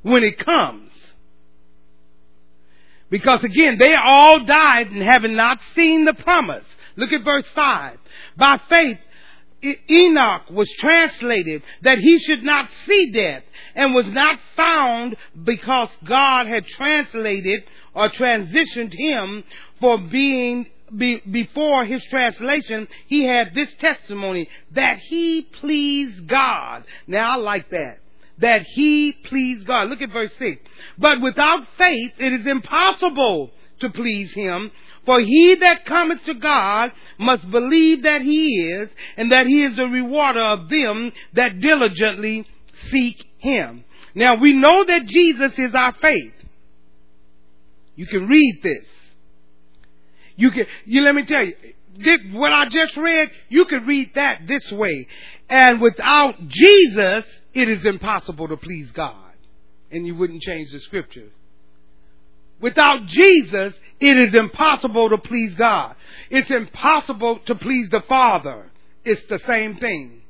when it comes. Because again, they all died and having not seen the promise. Look at verse 5. By faith, Enoch was translated that he should not see death and was not found because God had translated or transitioned him for being be, before his translation, he had this testimony that he pleased God. Now I like that. That he pleased God. Look at verse 6. But without faith, it is impossible to please him. For he that cometh to God must believe that he is, and that he is the rewarder of them that diligently seek him. Now we know that Jesus is our faith. You can read this. You can, you let me tell you, this, what I just read, you can read that this way. And without Jesus, it is impossible to please God. And you wouldn't change the scripture. Without Jesus, it is impossible to please God. It's impossible to please the Father. It's the same thing.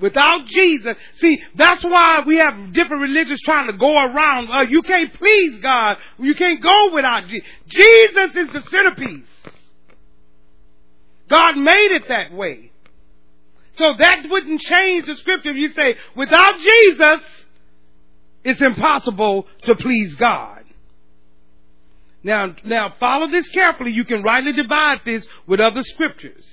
Without Jesus, see, that's why we have different religions trying to go around. Uh, you can't please God. You can't go without Jesus. Jesus is the centerpiece. God made it that way. So that wouldn't change the scripture if you say, without Jesus, it's impossible to please God. Now, now follow this carefully. You can rightly divide this with other scriptures.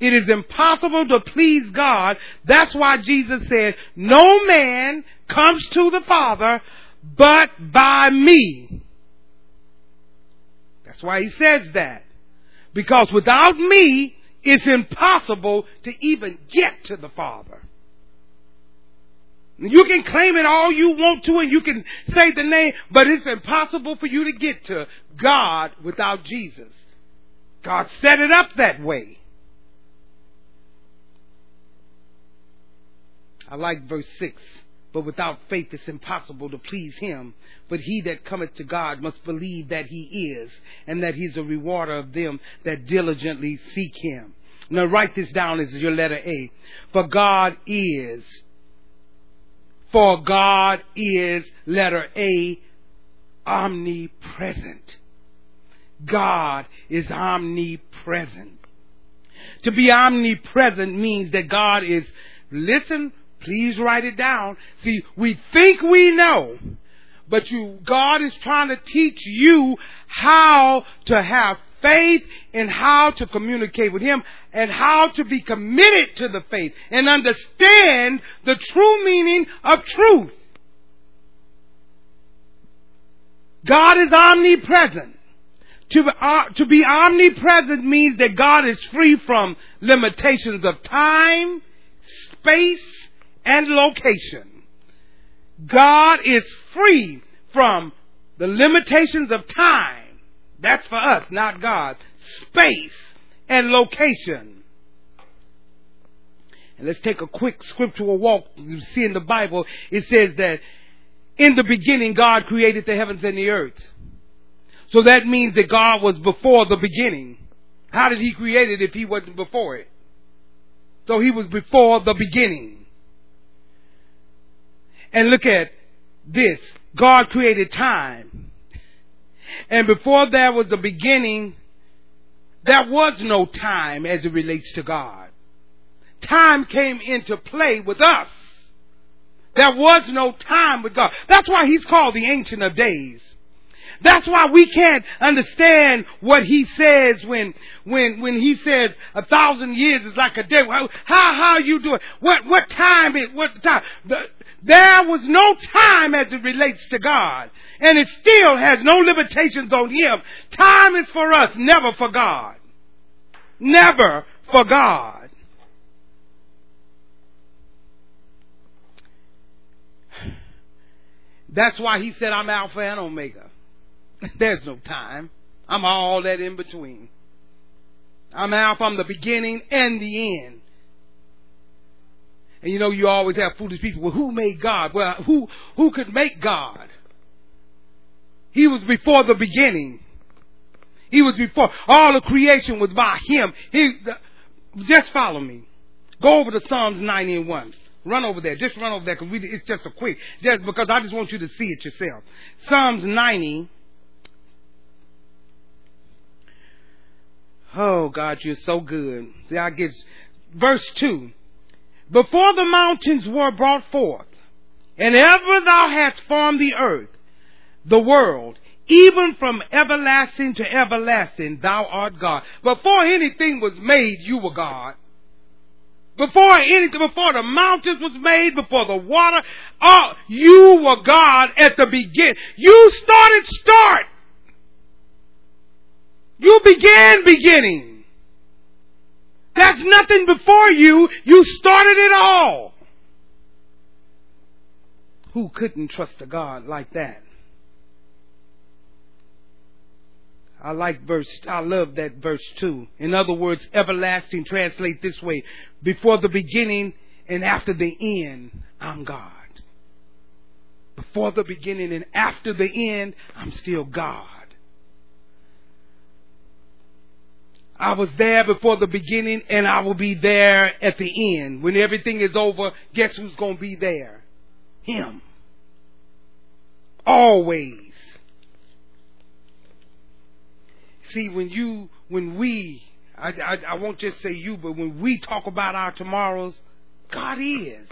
It is impossible to please God. That's why Jesus said, no man comes to the Father but by me. That's why he says that. Because without me, it's impossible to even get to the Father. You can claim it all you want to and you can say the name, but it's impossible for you to get to God without Jesus. God set it up that way. I like verse 6. But without faith it's impossible to please him. But he that cometh to God must believe that he is, and that he's a rewarder of them that diligently seek him. Now write this down as your letter A. For God is, for God is, letter A, omnipresent. God is omnipresent. To be omnipresent means that God is, listen, please write it down. See, we think we know, but you, God is trying to teach you how to have faith and how to communicate with Him and how to be committed to the faith and understand the true meaning of truth. God is omnipresent. To, uh, to be omnipresent means that God is free from limitations of time, space, and location. God is free from the limitations of time. That's for us, not God. Space and location. And let's take a quick scriptural walk. You see in the Bible, it says that in the beginning God created the heavens and the earth. So that means that God was before the beginning. How did he create it if he wasn't before it? So he was before the beginning. And look at this. God created time. And before there was a beginning, there was no time as it relates to God. Time came into play with us. There was no time with God. That's why he's called the Ancient of Days. That's why we can't understand what he says when, when, when he says a thousand years is like a day. How, how you do it? What, what time is, what time? The, there was no time as it relates to God. And it still has no limitations on Him. Time is for us, never for God. Never for God. That's why He said, I'm Alpha and Omega. There's no time. I'm all that in between. I'm Alpha, I'm the beginning and the end. And you know, you always have foolish people. Well, who made God? Well, who, who could make God? He was before the beginning. He was before, all the creation was by Him. He, just follow me. Go over to Psalms 90 and 1. Run over there. Just run over there because it's just a quick, just because I just want you to see it yourself. Psalms 90. Oh God, you're so good. See, I get verse 2. Before the mountains were brought forth, and ever thou hast formed the earth, the world, even from everlasting to everlasting, thou art God. Before anything was made, you were God. Before anything, before the mountains was made, before the water, oh, you were God at the beginning. You started start. You began beginning. That's nothing before you. You started it all. Who couldn't trust a God like that? I like verse, I love that verse too. In other words, everlasting translate this way. Before the beginning and after the end, I'm God. Before the beginning and after the end, I'm still God. I was there before the beginning and I will be there at the end. When everything is over, guess who's going to be there? Him. Always. See, when you, when we, I, I, I won't just say you, but when we talk about our tomorrows, God is.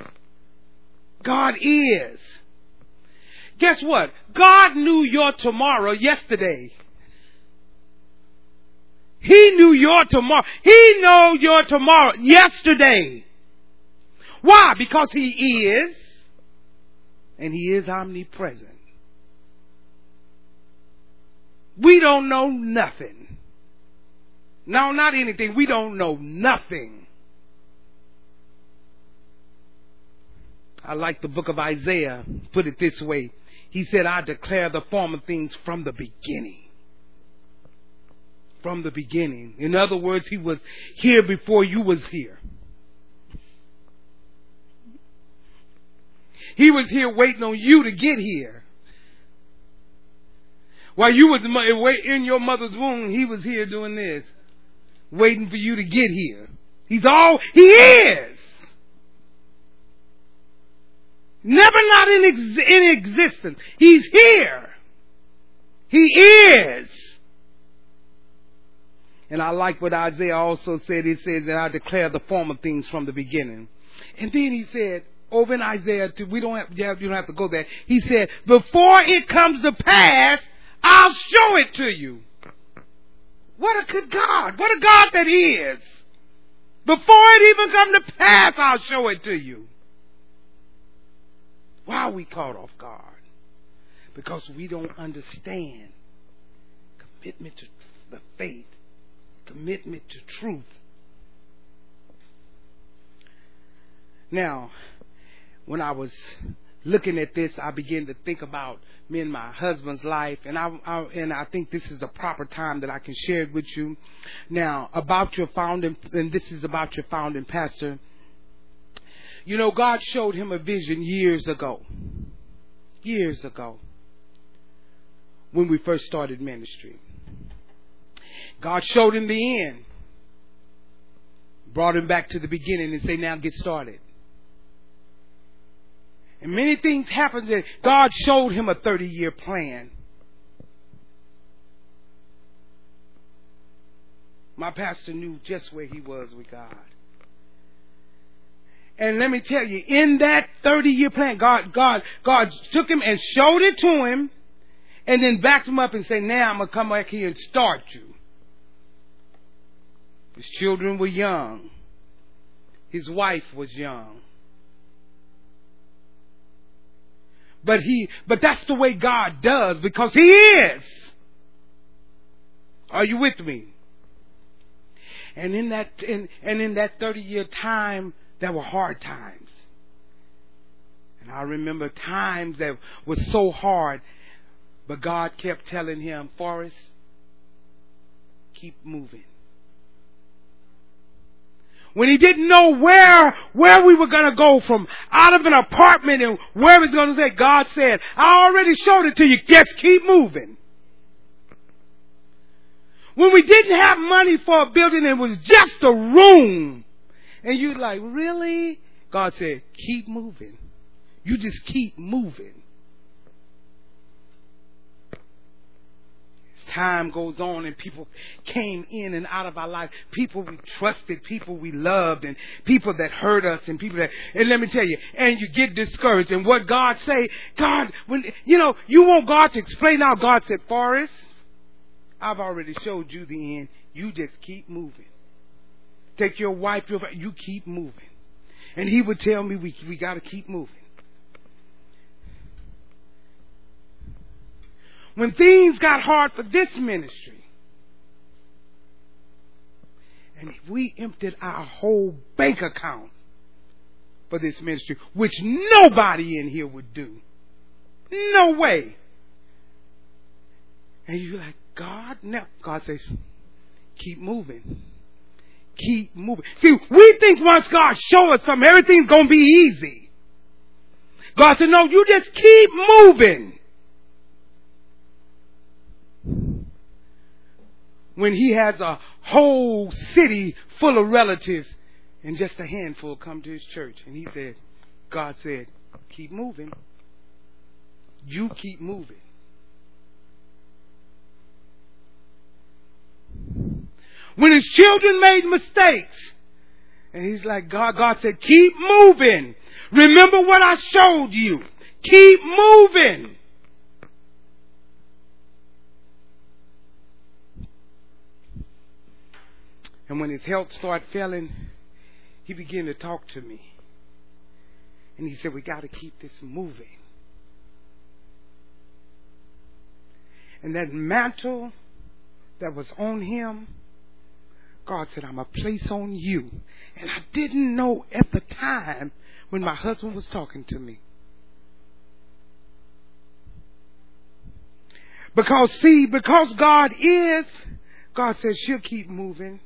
God is. Guess what? God knew your tomorrow yesterday. He knew your tomorrow. He know your tomorrow yesterday. Why? Because he is and he is omnipresent. We don't know nothing. No, not anything. We don't know nothing. I like the book of Isaiah, put it this way. He said, I declare the former things from the beginning. From the beginning. In other words, he was here before you was here. He was here waiting on you to get here. While you was in your mother's womb, he was here doing this, waiting for you to get here. He's all, he is. Never not in, ex- in existence. He's here. He is. And I like what Isaiah also said. He says and I declare the former things from the beginning. And then he said, over in Isaiah, we don't have, you don't have to go there. He said, before it comes to pass, I'll show it to you. What a good God. What a God that is. Before it even come to pass, I'll show it to you. Why are we caught off guard? Because we don't understand commitment to the faith, commitment to truth. Now, when I was looking at this, I began to think about me and my husband's life, and I, I, and I think this is the proper time that I can share it with you. Now, about your founding, and this is about your founding pastor. You know, God showed him a vision years ago, years ago, when we first started ministry. God showed him the end, brought him back to the beginning, and say, "Now get started." And many things happened that God showed him a 30 year plan. My pastor knew just where he was with God. And let me tell you, in that 30 year plan, God, God, God took him and showed it to him and then backed him up and said, now I'm going to come back here and start you. His children were young. His wife was young. But he, but that's the way God does because He is. Are you with me? And in that, in, and in that 30 year time, there were hard times. And I remember times that were so hard, but God kept telling him, Forrest, keep moving when he didn't know where, where we were gonna go from out of an apartment and where he was gonna say, God said, I already showed it to you, just keep moving. When we didn't have money for a building, it was just a room. And you're like, really? God said, keep moving. You just keep moving. Time goes on and people came in and out of our life, people we trusted, people we loved, and people that hurt us, and people that, and let me tell you, and you get discouraged. And what God say, God, when, you know, you want God to explain how God said, Forrest, I've already showed you the end. You just keep moving. Take your wife, your, you keep moving. And he would tell me, we, we gotta keep moving. When things got hard for this ministry, and if we emptied our whole bank account for this ministry, which nobody in here would do, no way. And you're like, God, no. God says, keep moving. Keep moving. See, we think once God shows us something, everything's going to be easy. God said, no, you just keep moving. When he has a whole city full of relatives and just a handful come to his church. And he said, God said, keep moving. You keep moving. When his children made mistakes, and he's like, God, God said, keep moving. Remember what I showed you. Keep moving. And when his health started failing, he began to talk to me. And he said, We got to keep this moving. And that mantle that was on him, God said, I'm to place on you. And I didn't know at the time when my husband was talking to me. Because, see, because God is, God says she'll keep moving.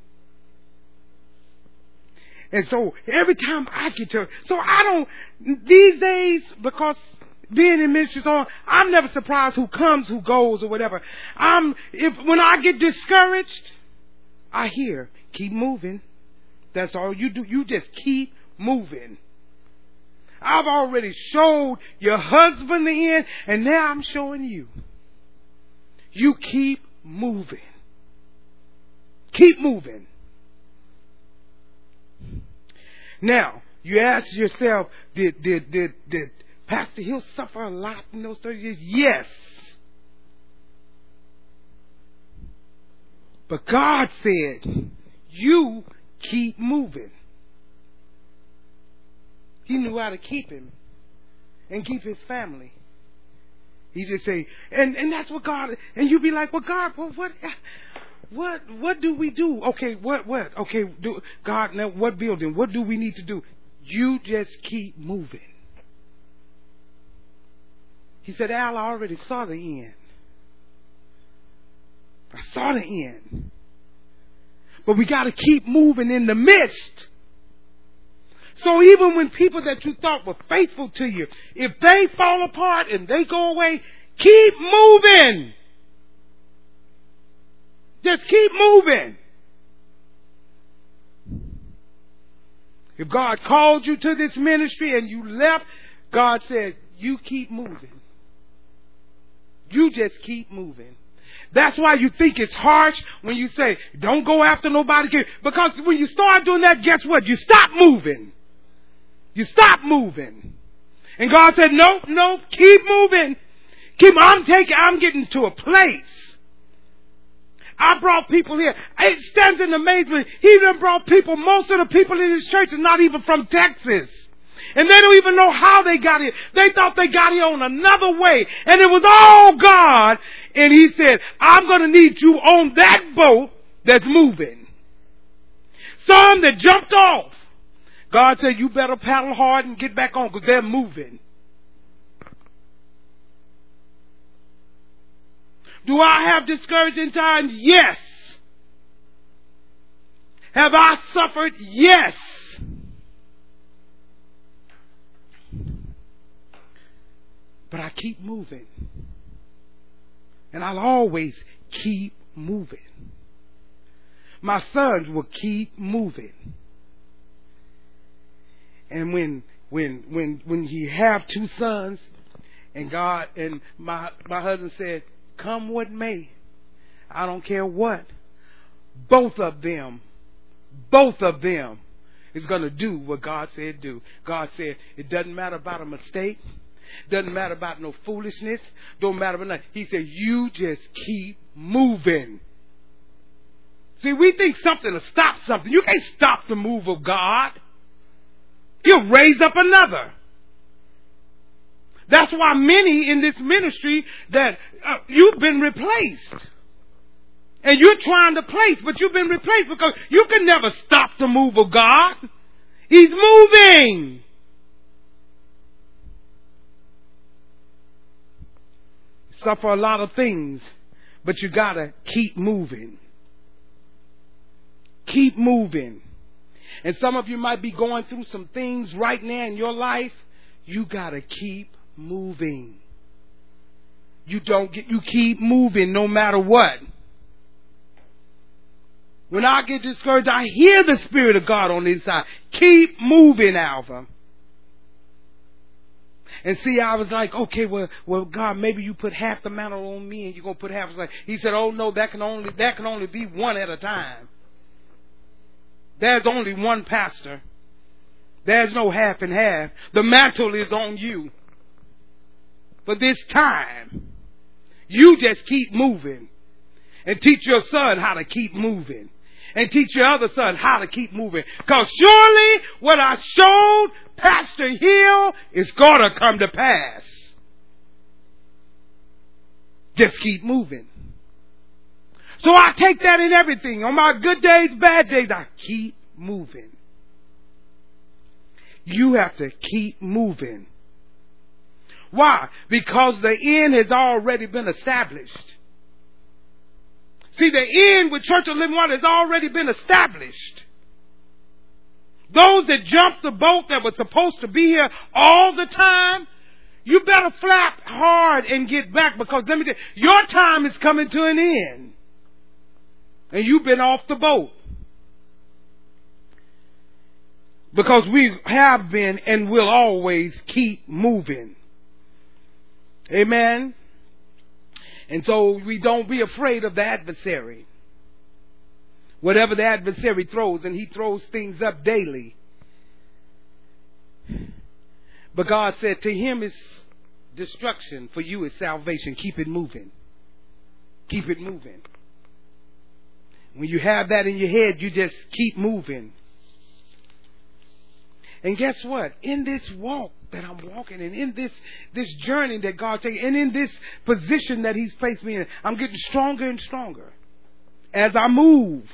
And so every time I get to so I don't, these days, because being in ministry so I'm never surprised who comes, who goes, or whatever. I'm, if, when I get discouraged, I hear, keep moving. That's all you do. You just keep moving. I've already showed your husband the end, and now I'm showing you. You keep moving. Keep moving. Now, you ask yourself, did, did, did, did Pastor Hill suffer a lot in those 30 years? Yes. But God said, you keep moving. He knew how to keep him and keep his family. He just say, and and that's what God. And you be like, well, God, well, what, what, what do we do? Okay, what, what? Okay, do God, now what building? What do we need to do? You just keep moving. He said, Al, I already saw the end. I saw the end. But we got to keep moving in the midst. So even when people that you thought were faithful to you, if they fall apart and they go away, keep moving. Just keep moving. If God called you to this ministry and you left, God said, you keep moving. You just keep moving. That's why you think it's harsh when you say, don't go after nobody. Because when you start doing that, guess what? You stop moving. You stop moving. And God said, nope, nope, keep moving. Keep, I'm taking, I'm getting to a place. I brought people here. It stands in amazement. He done brought people, most of the people in his church is not even from Texas. And they don't even know how they got here. They thought they got here on another way. And it was all God. And he said, I'm going to need you on that boat that's moving. Some that jumped off. God said, you better paddle hard and get back on because they're moving. Do I have discouraging times? Yes. Have I suffered? Yes. But I keep moving. And I'll always keep moving. My sons will keep moving. And when when when when you have two sons and God and my my husband said, Come what may, I don't care what. Both of them, both of them is gonna do what God said do. God said it doesn't matter about a mistake. Doesn't matter about no foolishness. Don't matter about nothing. He said, you just keep moving. See, we think something will stop something. You can't stop the move of God. He'll raise up another. That's why many in this ministry that uh, you've been replaced. And you're trying to place, but you've been replaced because you can never stop the move of God. He's moving. Suffer a lot of things, but you gotta keep moving. Keep moving. And some of you might be going through some things right now in your life. You gotta keep moving. You don't get, you keep moving no matter what. When I get discouraged, I hear the Spirit of God on the inside. Keep moving, Alva. And see, I was like, okay, well, well, God, maybe you put half the mantle on me and you're to put half. Like, he said, oh no, that can only, that can only be one at a time. There's only one pastor. There's no half and half. The mantle is on you. For this time, you just keep moving and teach your son how to keep moving and teach your other son how to keep moving. Cause surely what I showed Pastor Hill is gonna come to pass. Just keep moving. So I take that in everything. On my good days, bad days, I keep moving. You have to keep moving. Why? Because the end has already been established. See, the end with Church of Living Water has already been established. Those that jumped the boat that were supposed to be here all the time, you better flap hard and get back because let me tell you, your time is coming to an end. And you've been off the boat. Because we have been and will always keep moving. Amen. And so we don't be afraid of the adversary. Whatever the adversary throws, and he throws things up daily. But God said, To him is destruction, for you is salvation. Keep it moving. Keep it moving. When you have that in your head, you just keep moving. And guess what? In this walk that I'm walking and in this, this journey that God's taking and in this position that He's placed me in, I'm getting stronger and stronger as I move.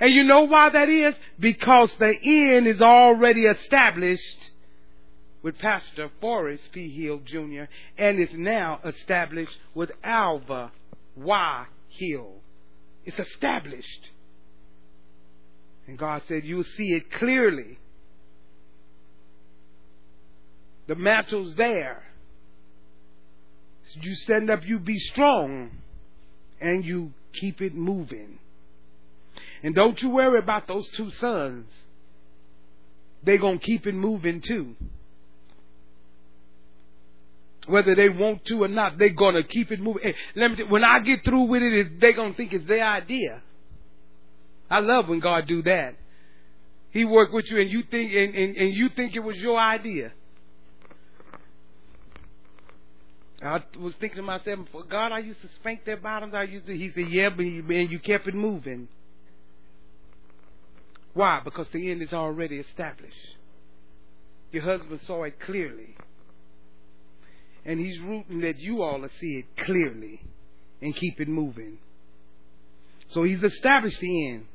And you know why that is? Because the end is already established with Pastor Forrest P. Hill Jr. and is now established with Alva Y. Hill. It's established. And God said, You'll see it clearly. The mantle's there. You stand up, you be strong, and you keep it moving. And don't you worry about those two sons. They're going to keep it moving too. Whether they want to or not, they're going to keep it moving. Hey, let me when I get through with it, they're going to think it's their idea. I love when God do that. He work with you and you think and, and, and you think it was your idea. I was thinking to myself, for God, I used to spank their bottoms. I used to. He said, Yeah, but you, and you kept it moving. Why? Because the end is already established. Your husband saw it clearly. And he's rooting that you all see it clearly and keep it moving. So he's established the end.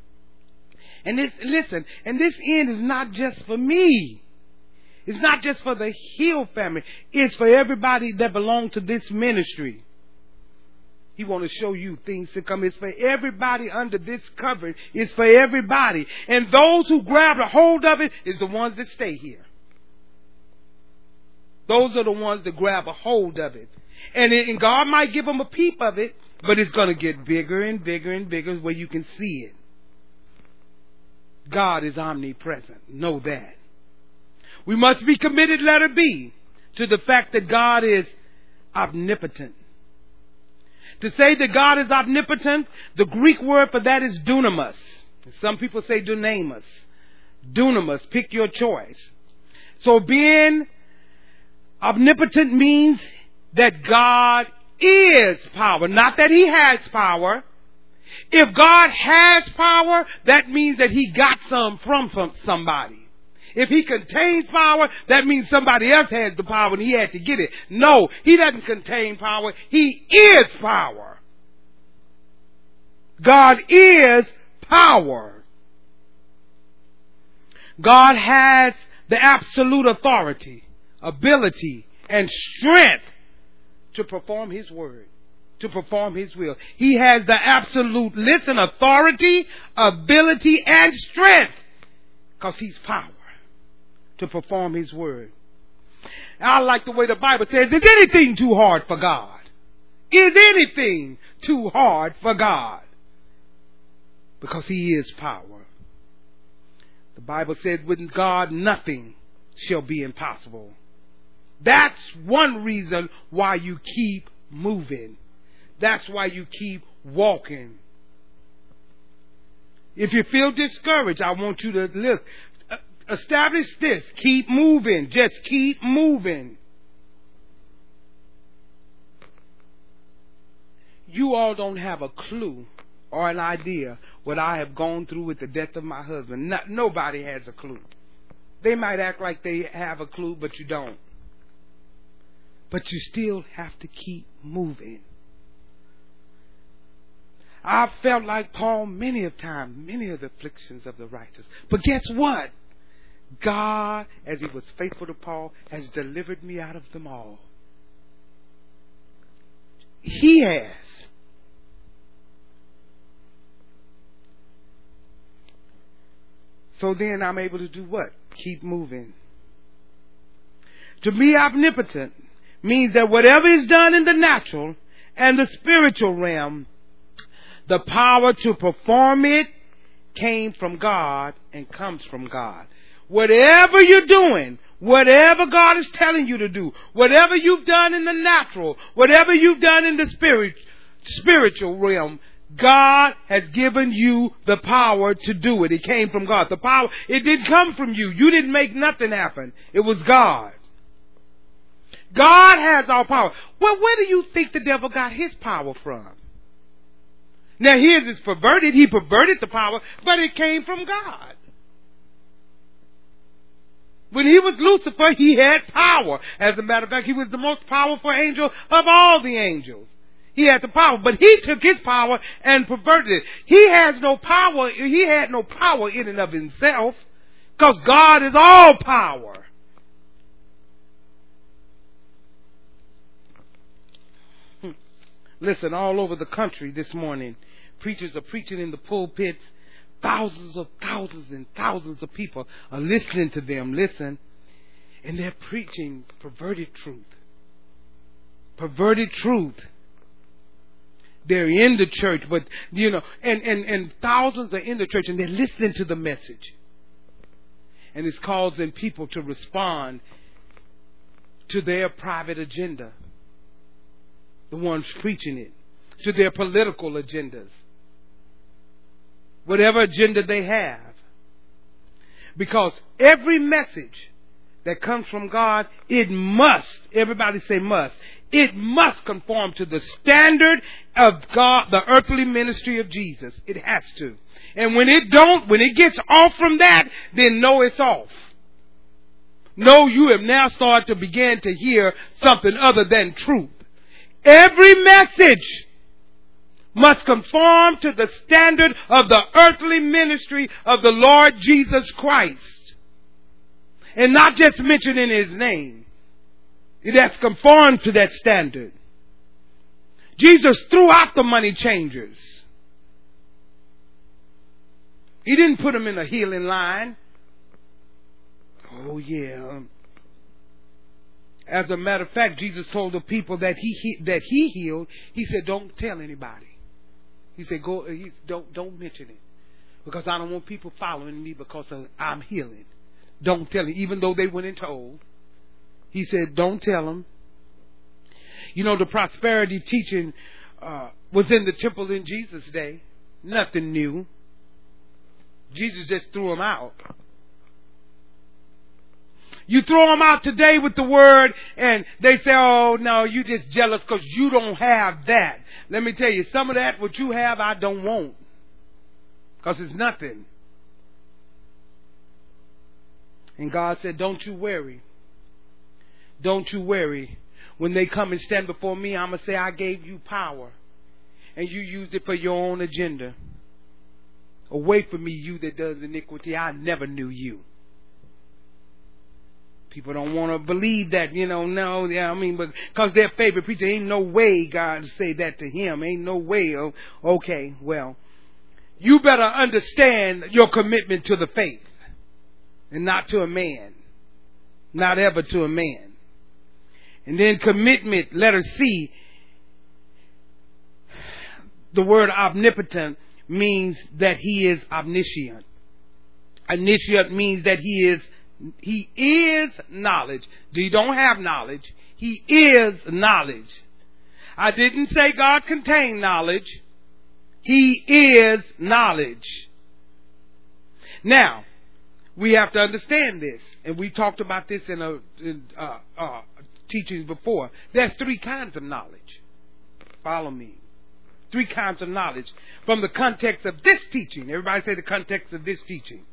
And this, listen, and this end is not just for me. It's not just for the Hill family. It's for everybody that belongs to this ministry. He want to show you things to come. It's for everybody under this covering. It's for everybody. And those who grab a hold of it is the ones that stay here. Those are the ones that grab a hold of it. And, it, and God might give them a peep of it, but it's going to get bigger and bigger and bigger where you can see it. God is omnipresent. Know that. We must be committed, letter B, to the fact that God is omnipotent. To say that God is omnipotent, the Greek word for that is dunamis. Some people say dunamis. Dunamis, pick your choice. So being omnipotent means that God is power, not that He has power. If God has power, that means that He got some from somebody. If he contains power, that means somebody else has the power and he had to get it. No, he doesn't contain power. He is power. God is power. God has the absolute authority, ability, and strength to perform his word, to perform his will. He has the absolute, listen, authority, ability, and strength because he's power to perform His word. I like the way the Bible says, is anything too hard for God? Is anything too hard for God? Because He is power. The Bible says, with God nothing shall be impossible. That's one reason why you keep moving. That's why you keep walking. If you feel discouraged, I want you to look establish this. Keep moving. Just keep moving. You all don't have a clue or an idea what I have gone through with the death of my husband. Not, nobody has a clue. They might act like they have a clue, but you don't. But you still have to keep moving. I've felt like Paul many of times, many of the afflictions of the righteous. But guess what? God, as he was faithful to Paul, has delivered me out of them all. He has. So then I'm able to do what? Keep moving. To be omnipotent means that whatever is done in the natural and the spiritual realm, the power to perform it came from God and comes from God. Whatever you're doing, whatever God is telling you to do, whatever you've done in the natural, whatever you've done in the spirit, spiritual realm, God has given you the power to do it. It came from God. The power, it didn't come from you. You didn't make nothing happen. It was God. God has all power. Well, where do you think the devil got his power from? Now his is perverted. He perverted the power, but it came from God. When he was Lucifer, he had power. As a matter of fact, he was the most powerful angel of all the angels. He had the power, but he took his power and perverted it. He has no power, he had no power in and of himself, because God is all power. Hmm. Listen, all over the country this morning, preachers are preaching in the pulpits. Thousands of thousands and thousands of people are listening to them. Listen. And they're preaching perverted truth. Perverted truth they're in the church, but you know, and, and, and thousands are in the church and they're listening to the message. And it's causing people to respond to their private agenda. The ones preaching it. To their political agendas. Whatever agenda they have. Because every message that comes from God, it must, everybody say must, it must conform to the standard of God, the earthly ministry of Jesus. It has to. And when it don't, when it gets off from that, then know it's off. Know you have now started to begin to hear something other than truth. Every message must conform to the standard of the earthly ministry of the Lord Jesus Christ. And not just mentioning his name. It has conformed to that standard. Jesus threw out the money changers. He didn't put them in a healing line. Oh yeah. As a matter of fact, Jesus told the people that he that he healed. He said, "Don't tell anybody." He said, "Go. He, don't don't mention it, because I don't want people following me because I'm healing. Don't tell it, even though they went and told." He said, Don't tell them. You know, the prosperity teaching uh, was in the temple in Jesus' day. Nothing new. Jesus just threw them out. You throw them out today with the word and they say, oh no, you just jealous because you don't have that. Let me tell you, some of that, what you have, I don't want. Because it's nothing. And God said, don't you worry. Don't you worry. When they come and stand before me, I'm going to say, I gave you power. And you used it for your own agenda. Away from me, you that does iniquity. I never knew you. People don't want to believe that, you know, no, yeah, I mean, but because their favorite preacher, ain't no way God say that to him. Ain't no way. Oh, okay, well, you better understand your commitment to the faith and not to a man. Not ever to a man. And then commitment, letter C. The word omnipotent means that he is omniscient. Omniscient means that he is he is knowledge. You don't have knowledge. He is knowledge. I didn't say God contained knowledge. He is knowledge. Now, we have to understand this, and we talked about this in a in, uh, uh, teachings before. There's three kinds of knowledge. Follow me. Three kinds of knowledge from the context of this teaching. Everybody say the context of this teaching.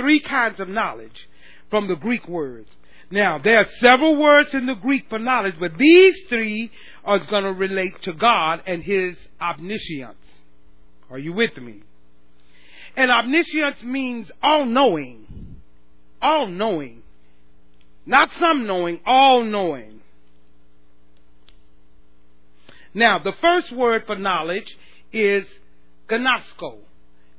Three kinds of knowledge from the Greek words. Now, there are several words in the Greek for knowledge, but these three are going to relate to God and His omniscience. Are you with me? And omniscience means all knowing. All knowing. Not some knowing, all knowing. Now, the first word for knowledge is gnosko.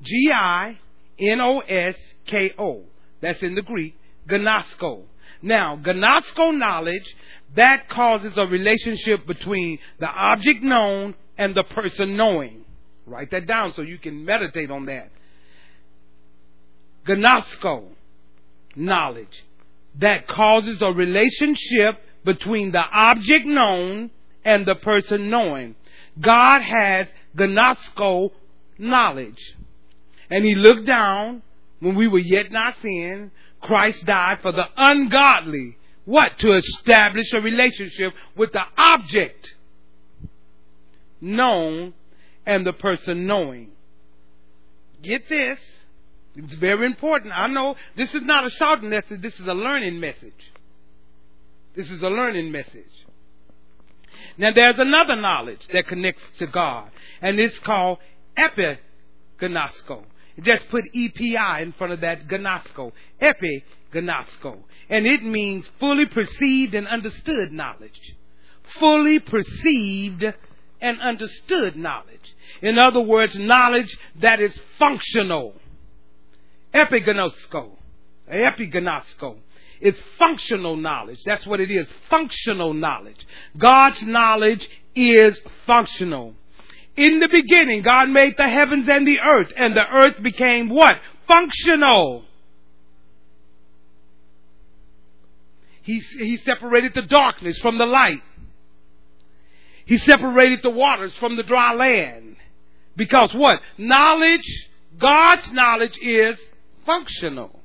G I N O S K O. That's in the Greek. Gnosko. Now, gnosko knowledge, that causes a relationship between the object known and the person knowing. Write that down so you can meditate on that. Gnosko knowledge that causes a relationship between the object known and the person knowing. God has gnosko knowledge. And he looked down when we were yet not sin. Christ died for the ungodly. What? To establish a relationship with the object known and the person knowing. Get this. It's very important. I know this is not a shouting message, this is a learning message. This is a learning message. Now there's another knowledge that connects to God, and it's called epignosko. Just put EPI in front of that gnosko. Epignosko. And it means fully perceived and understood knowledge. Fully perceived and understood knowledge. In other words, knowledge that is functional. Epignosko. Epignosko. It's functional knowledge. That's what it is. Functional knowledge. God's knowledge is functional. In the beginning, God made the heavens and the earth, and the earth became what? Functional. He, he separated the darkness from the light. He separated the waters from the dry land. Because what? Knowledge, God's knowledge is functional.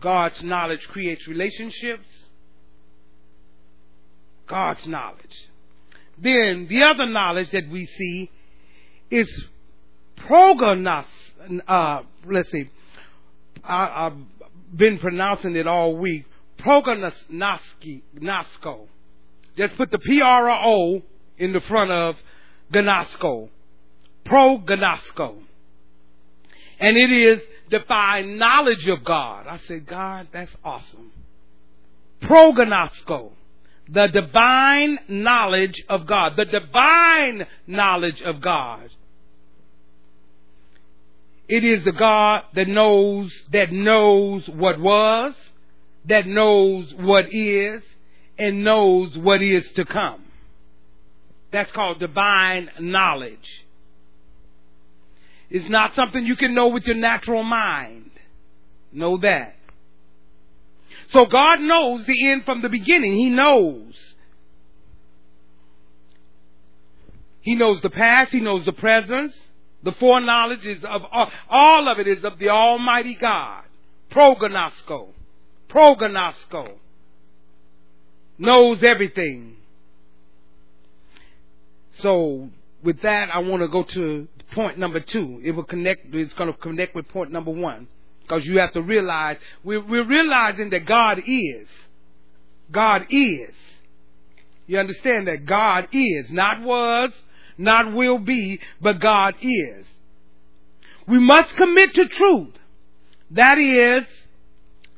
God's knowledge creates relationships. God's knowledge. Then the other knowledge that we see is prognos. Uh, let's see. I, have been pronouncing it all week. Prognoski, Gnosko. Just put the P R O in the front of Gnosko. Prognosko. And it is divine knowledge of God. I said, God, that's awesome. Prognosko. The divine knowledge of God. The divine knowledge of God. It is the God that knows, that knows what was, that knows what is, and knows what is to come. That's called divine knowledge. It's not something you can know with your natural mind. Know that. So God knows the end from the beginning. He knows. He knows the past. He knows the present. The foreknowledge is of all all of it is of the Almighty God. Prognosko. Prognosko. Knows everything. So with that, I want to go to point number two. It will connect, it's going to connect with point number one. Because you have to realize, we're, we're realizing that God is. God is. You understand that God is. Not was, not will be, but God is. We must commit to truth. That is,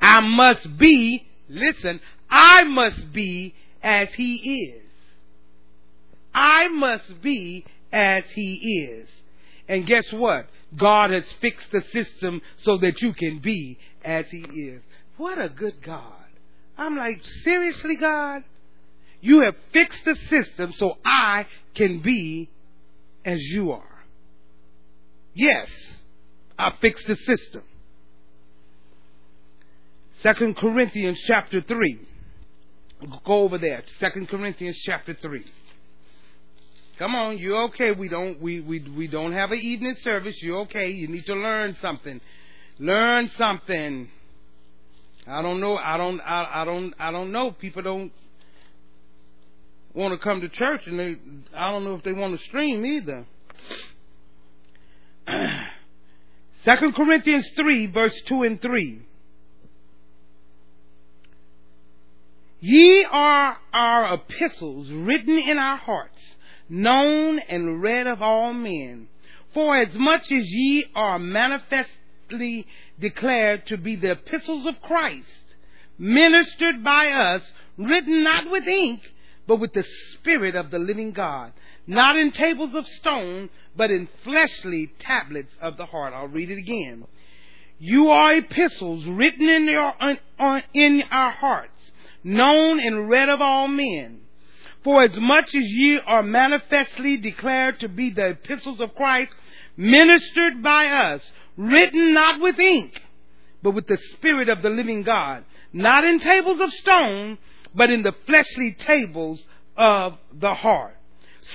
I must be, listen, I must be as He is. I must be as He is. And guess what? God has fixed the system so that you can be as He is. What a good God. I'm like, seriously, God? You have fixed the system so I can be as you are. Yes, I fixed the system. Second Corinthians chapter 3. Go over there. Second Corinthians chapter 3. Come on, you're okay? We don't we, we we don't have an evening service. You're okay? You need to learn something. Learn something. I don't know. I don't. I, I don't. I don't know. People don't. want to come to church and they I don't know if they want to stream either. Second Corinthians 3 verse 2 and 3. Ye are our epistles written in our hearts, known and read of all men. For as much as ye are manifestly declared to be the epistles of Christ, ministered by us, written not with ink, but with the Spirit of the living God, not in tables of stone, but in fleshly tablets of the heart. I'll read it again. You are epistles written in, your, in our hearts, known and read of all men. For as much as ye are manifestly declared to be the epistles of Christ, ministered by us, written not with ink, but with the Spirit of the living God, not in tables of stone, but in the fleshly tables of the heart.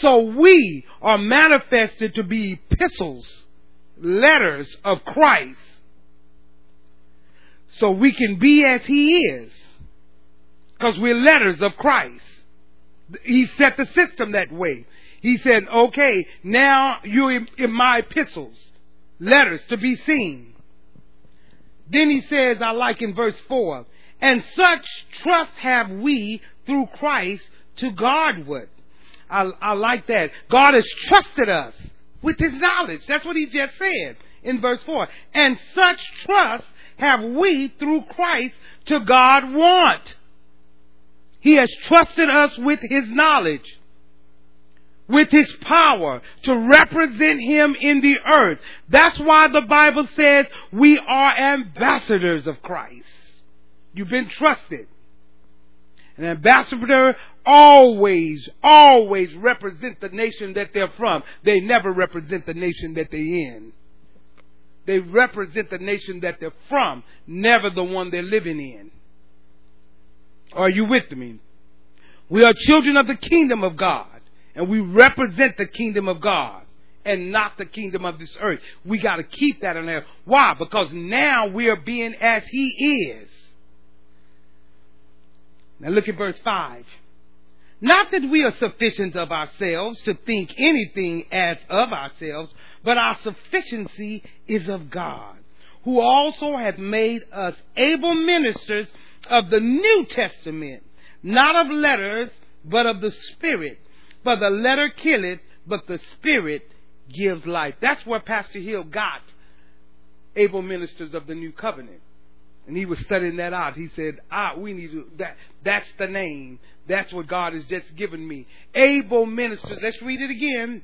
So we are manifested to be epistles, letters of Christ, so we can be as He is, because we're letters of Christ. He set the system that way. He said, okay, now you're in my epistles, letters to be seen. Then he says, I like in verse 4, and such trust have we through Christ to Godward. I, I like that. God has trusted us with his knowledge. That's what he just said in verse 4. And such trust have we through Christ to Godward. He has trusted us with his knowledge, with his power to represent him in the earth. That's why the Bible says we are ambassadors of Christ. You've been trusted. An ambassador always, always represent the nation that they're from. They never represent the nation that they're in. They represent the nation that they're from, never the one they're living in. Are you with me? We are children of the kingdom of God, and we represent the kingdom of God and not the kingdom of this earth. We got to keep that in there. Why? Because now we are being as He is. Now look at verse 5. Not that we are sufficient of ourselves to think anything as of ourselves, but our sufficiency is of God, who also hath made us able ministers of the New Testament, not of letters, but of the Spirit. For the letter killeth, but the Spirit gives life. That's where Pastor Hill got able ministers of the New Covenant. And he was studying that out. He said, ah, we need to, that, that's the name. That's what God has just given me. Able ministers. Let's read it again.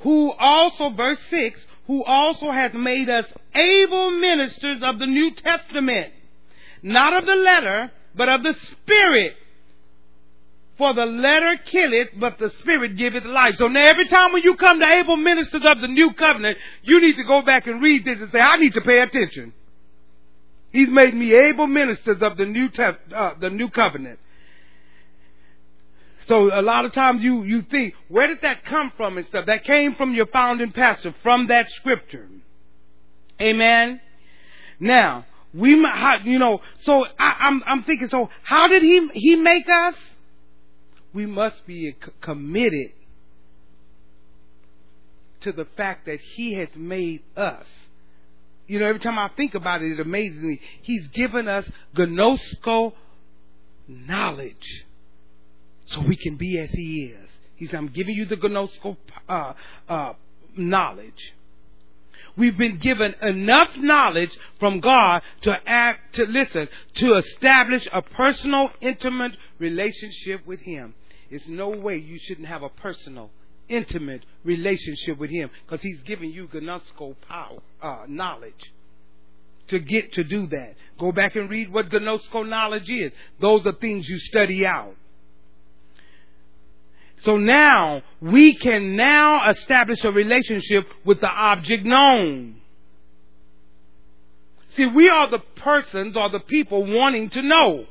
Who also, verse 6, who also hath made us able ministers of the New Testament. Not of the letter, but of the Spirit. For the letter killeth, but the Spirit giveth life. So now every time when you come to able ministers of the New Covenant, you need to go back and read this and say, I need to pay attention. He's made me able ministers of the new uh, the new covenant. So a lot of times you you think, where did that come from and stuff? That came from your founding pastor from that scripture. Amen. Now we you know so I, I'm I'm thinking so how did he he make us? We must be committed to the fact that he has made us you know, every time I think about it, it amazes me. He's given us gnosko knowledge so we can be as He is. He's, I'm giving you the gnosko uh, uh, knowledge. We've been given enough knowledge from God to act, to listen, to establish a personal, intimate relationship with Him. It's no way you shouldn't have a personal intimate relationship with Him because He's giving you gnosko power, uh, knowledge to get to do that. Go back and read what gnosko knowledge is. Those are things you study out. So now we can now establish a relationship with the object known. See, we are the persons or the people wanting to know.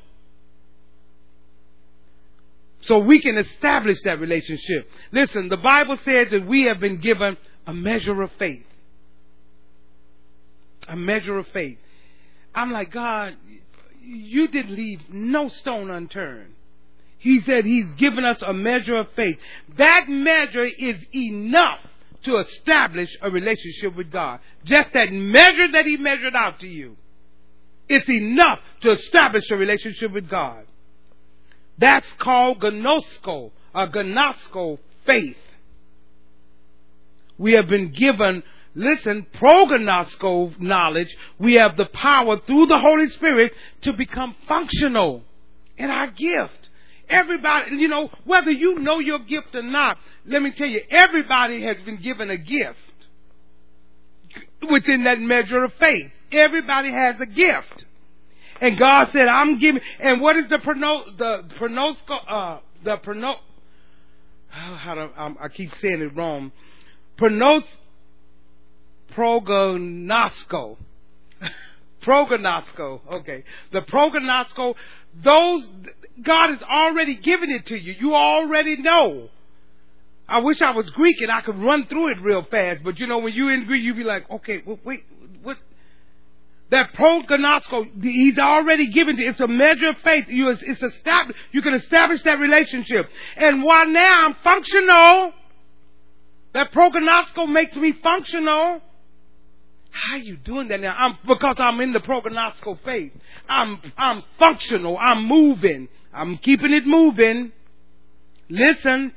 So we can establish that relationship. Listen, the Bible says that we have been given a measure of faith. A measure of faith. I'm like, God, you didn't leave no stone unturned. He said He's given us a measure of faith. That measure is enough to establish a relationship with God. Just that measure that He measured out to you. It's enough to establish a relationship with God. That's called gnosko, a gnosko faith. We have been given, listen, prognosko knowledge. We have the power through the Holy Spirit to become functional in our gift. Everybody, you know, whether you know your gift or not, let me tell you, everybody has been given a gift within that measure of faith. Everybody has a gift. And God said, I'm giving, and what is the prono, the pronosco, uh, the prono, how do, I keep saying it wrong. Pronos, prognosco. prognosco. Okay. The prognosco, those, God has already given it to you. You already know. I wish I was Greek and I could run through it real fast, but you know, when you're in Greek, you'd be like, okay, well, wait, what? That prognosco, he's already given it. It's a measure of faith. You, it's established. You can establish that relationship. And while now I'm functional, that prognosco makes me functional. How are you doing that now? I'm, because I'm in the prognostical faith. I'm, I'm functional. I'm moving. I'm keeping it moving. Listen.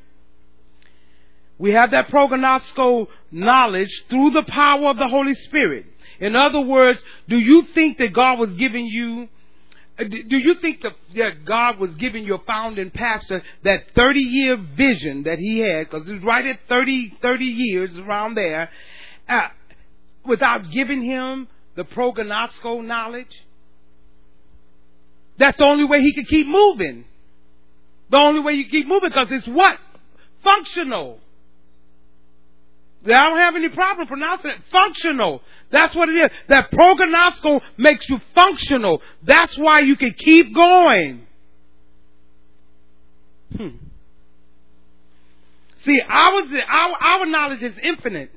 We have that prognostical knowledge through the power of the Holy Spirit. In other words, do you think that God was giving you uh, do you think that God was giving your founding pastor that 30 year vision that he had, because it was right at 30, 30 years around there, uh, without giving him the prognosco knowledge? That's the only way he could keep moving. The only way you keep moving, because it's what? Functional. I don't have any problem pronouncing it. Functional. That's what it is. That prognosco makes you functional. That's why you can keep going. Hmm. See, our, our, our knowledge is infinite.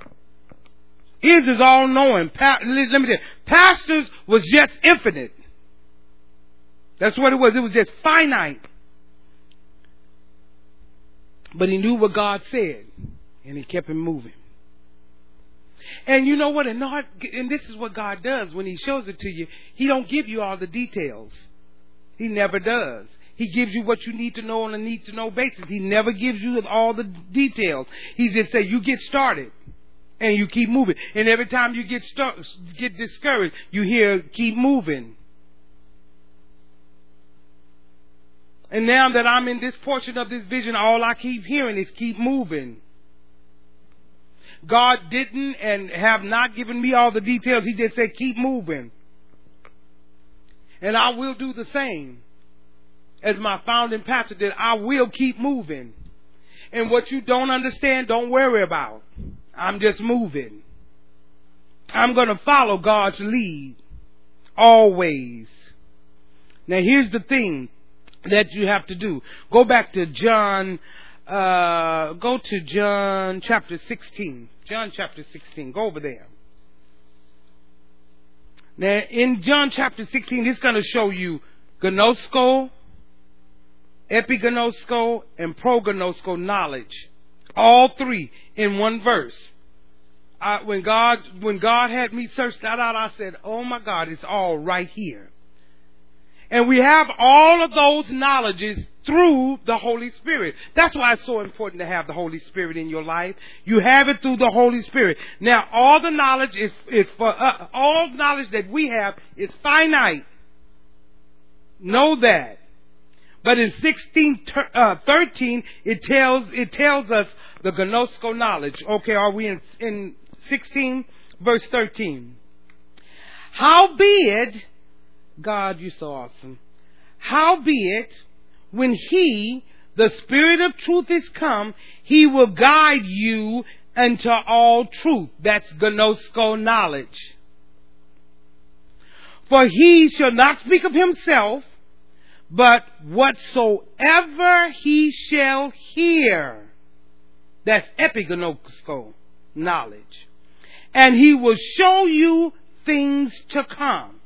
His is all knowing. Pa- let me tell you, pastors was just infinite. That's what it was. It was just finite. But he knew what God said, and he kept him moving. And you know what? And, not, and this is what God does when He shows it to you. He don't give you all the details. He never does. He gives you what you need to know on a need to know basis. He never gives you all the details. He just says you get started and you keep moving. And every time you get start, get discouraged, you hear keep moving. And now that I'm in this portion of this vision, all I keep hearing is keep moving. God didn't and have not given me all the details. He just said, keep moving. And I will do the same as my founding pastor did. I will keep moving. And what you don't understand, don't worry about. I'm just moving. I'm going to follow God's lead always. Now here's the thing that you have to do. Go back to John uh, go to John chapter 16. John chapter 16. Go over there. Now, in John chapter 16, it's going to show you gnosko, epignosko, and prognosko knowledge. All three in one verse. I, when God when God had me search that out, I said, "Oh my God, it's all right here." And we have all of those knowledges through the Holy Spirit. That's why it's so important to have the Holy Spirit in your life. You have it through the Holy Spirit. Now, all the knowledge is, is for, uh, all knowledge that we have is finite. Know that. But in 16, uh, 13, it tells, it tells us the gnosko knowledge. Okay, are we in, in 16 verse 13? Howbeit, God, you're so awesome. Howbeit, when He, the Spirit of truth, is come, He will guide you unto all truth. That's gnosko knowledge. For He shall not speak of Himself, but whatsoever He shall hear. That's epignosko knowledge. And He will show you things to come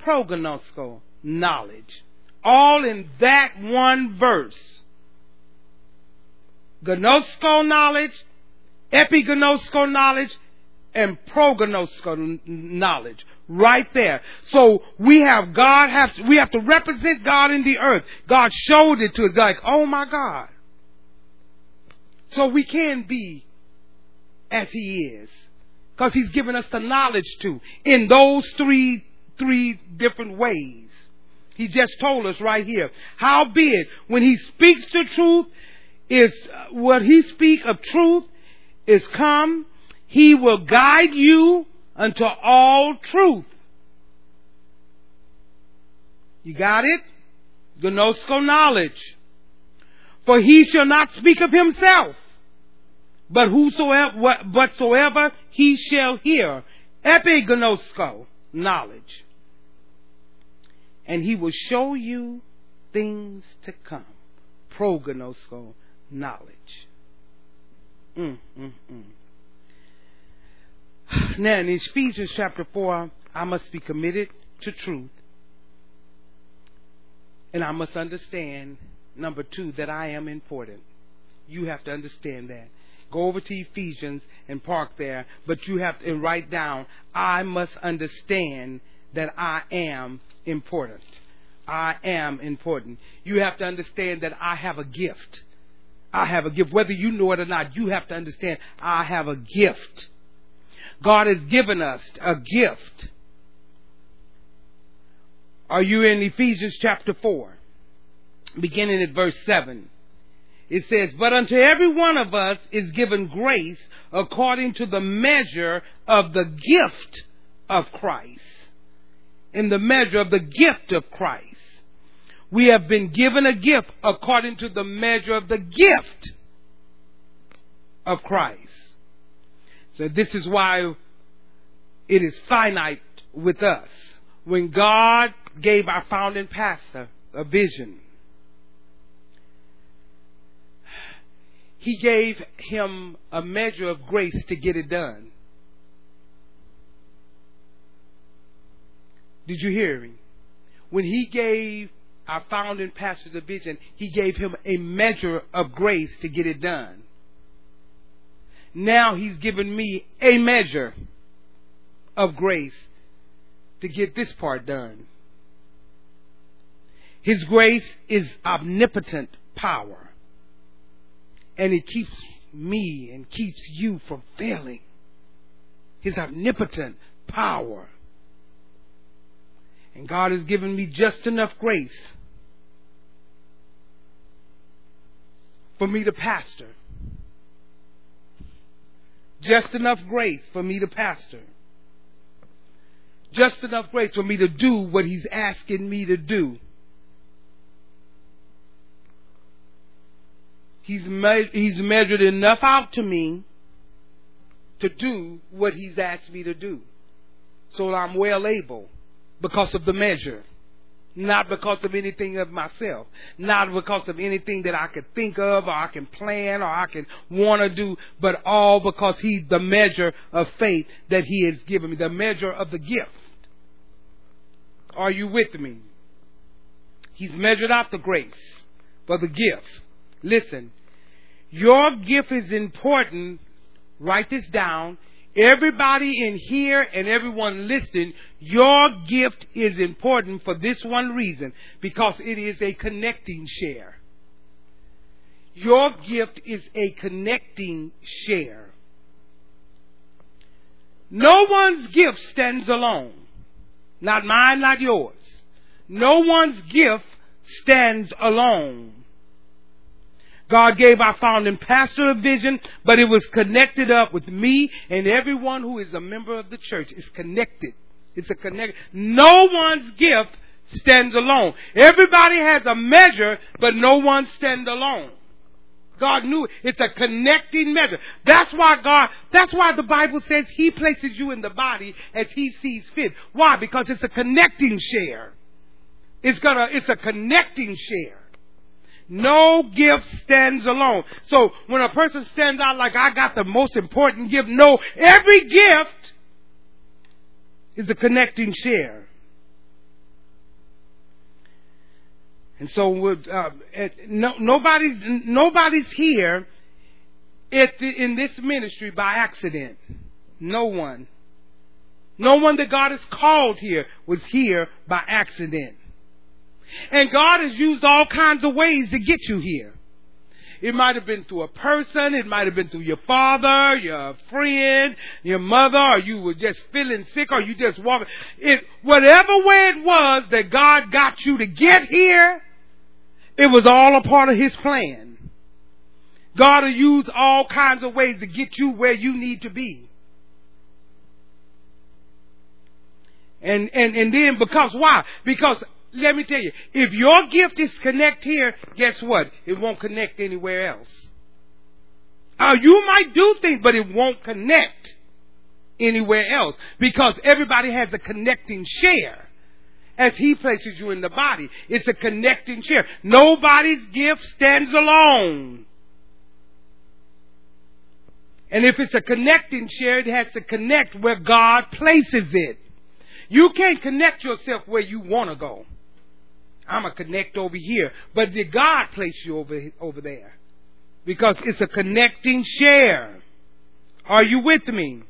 prognosko knowledge. All in that one verse. gnosko knowledge, epignosko knowledge, and prognosko knowledge. Right there. So we have God have we have to represent God in the earth. God showed it to us like, oh my God. So we can be as He is. Because He's given us the knowledge to in those three three different ways. He just told us right here. Howbeit, when he speaks the truth, is uh, what he speak of truth is come. He will guide you unto all truth. You got it? Gnosko knowledge. For he shall not speak of himself, but whosoever, whatsoever he shall hear. Epignosko knowledge and he will show you things to come. Prognosko knowledge. Mm, mm, mm. Now, in Ephesians chapter 4, I must be committed to truth. And I must understand, number two, that I am important. You have to understand that. Go over to Ephesians and park there, but you have to write down, I must understand that I am important. I am important. You have to understand that I have a gift. I have a gift. Whether you know it or not, you have to understand I have a gift. God has given us a gift. Are you in Ephesians chapter 4? Beginning at verse 7. It says, But unto every one of us is given grace according to the measure of the gift of Christ in the measure of the gift of Christ. We have been given a gift according to the measure of the gift of Christ. So this is why it is finite with us. When God gave our founding pastor a vision, He gave him a measure of grace to get it done. Did you hear me? When he gave our founding pastor the vision, he gave him a measure of grace to get it done. Now he's given me a measure of grace to get this part done. His grace is omnipotent power. And it keeps me and keeps you from failing. His omnipotent power. And God has given me just enough grace for me to pastor. Just enough grace for me to pastor. Just enough grace for me to do what He's asking me to do. He's, me- he's measured enough out to me to do what He's asked me to do. So I'm well able because of the measure. Not because of anything of myself. Not because of anything that I could think of or I can plan or I can want to do, but all because He's the measure of faith that He has given me, the measure of the gift. Are you with me? He's measured out the grace for the gift. Listen, your gift is important. Write this down. Everybody in here and everyone listening, your gift is important for this one reason because it is a connecting share. Your gift is a connecting share. No one's gift stands alone. Not mine, not yours. No one's gift stands alone. God gave our founding pastor a vision, but it was connected up with me and everyone who is a member of the church. It's connected. It's a connect. No one's gift stands alone. Everybody has a measure, but no one stands alone. God knew it. It's a connecting measure. That's why God, that's why the Bible says He places you in the body as He sees fit. Why? Because it's a connecting share. It's gonna, it's a connecting share. No gift stands alone. So when a person stands out like I got the most important gift, no, every gift is a connecting share. And so uh, no, nobody's nobody's here the, in this ministry by accident. No one. No one that God has called here was here by accident. And God has used all kinds of ways to get you here. It might have been through a person, it might have been through your father, your friend, your mother, or you were just feeling sick, or you just walking. It, whatever way it was that God got you to get here, it was all a part of His plan. God will use all kinds of ways to get you where you need to be. And, and, and then because why? Because let me tell you, if your gift is connect here, guess what? It won't connect anywhere else. Uh, you might do things, but it won't connect anywhere else because everybody has a connecting share as he places you in the body. It's a connecting share. Nobody's gift stands alone. And if it's a connecting share, it has to connect where God places it. You can't connect yourself where you want to go. I'm to connect over here. But did God place you over, over there? Because it's a connecting share. Are you with me?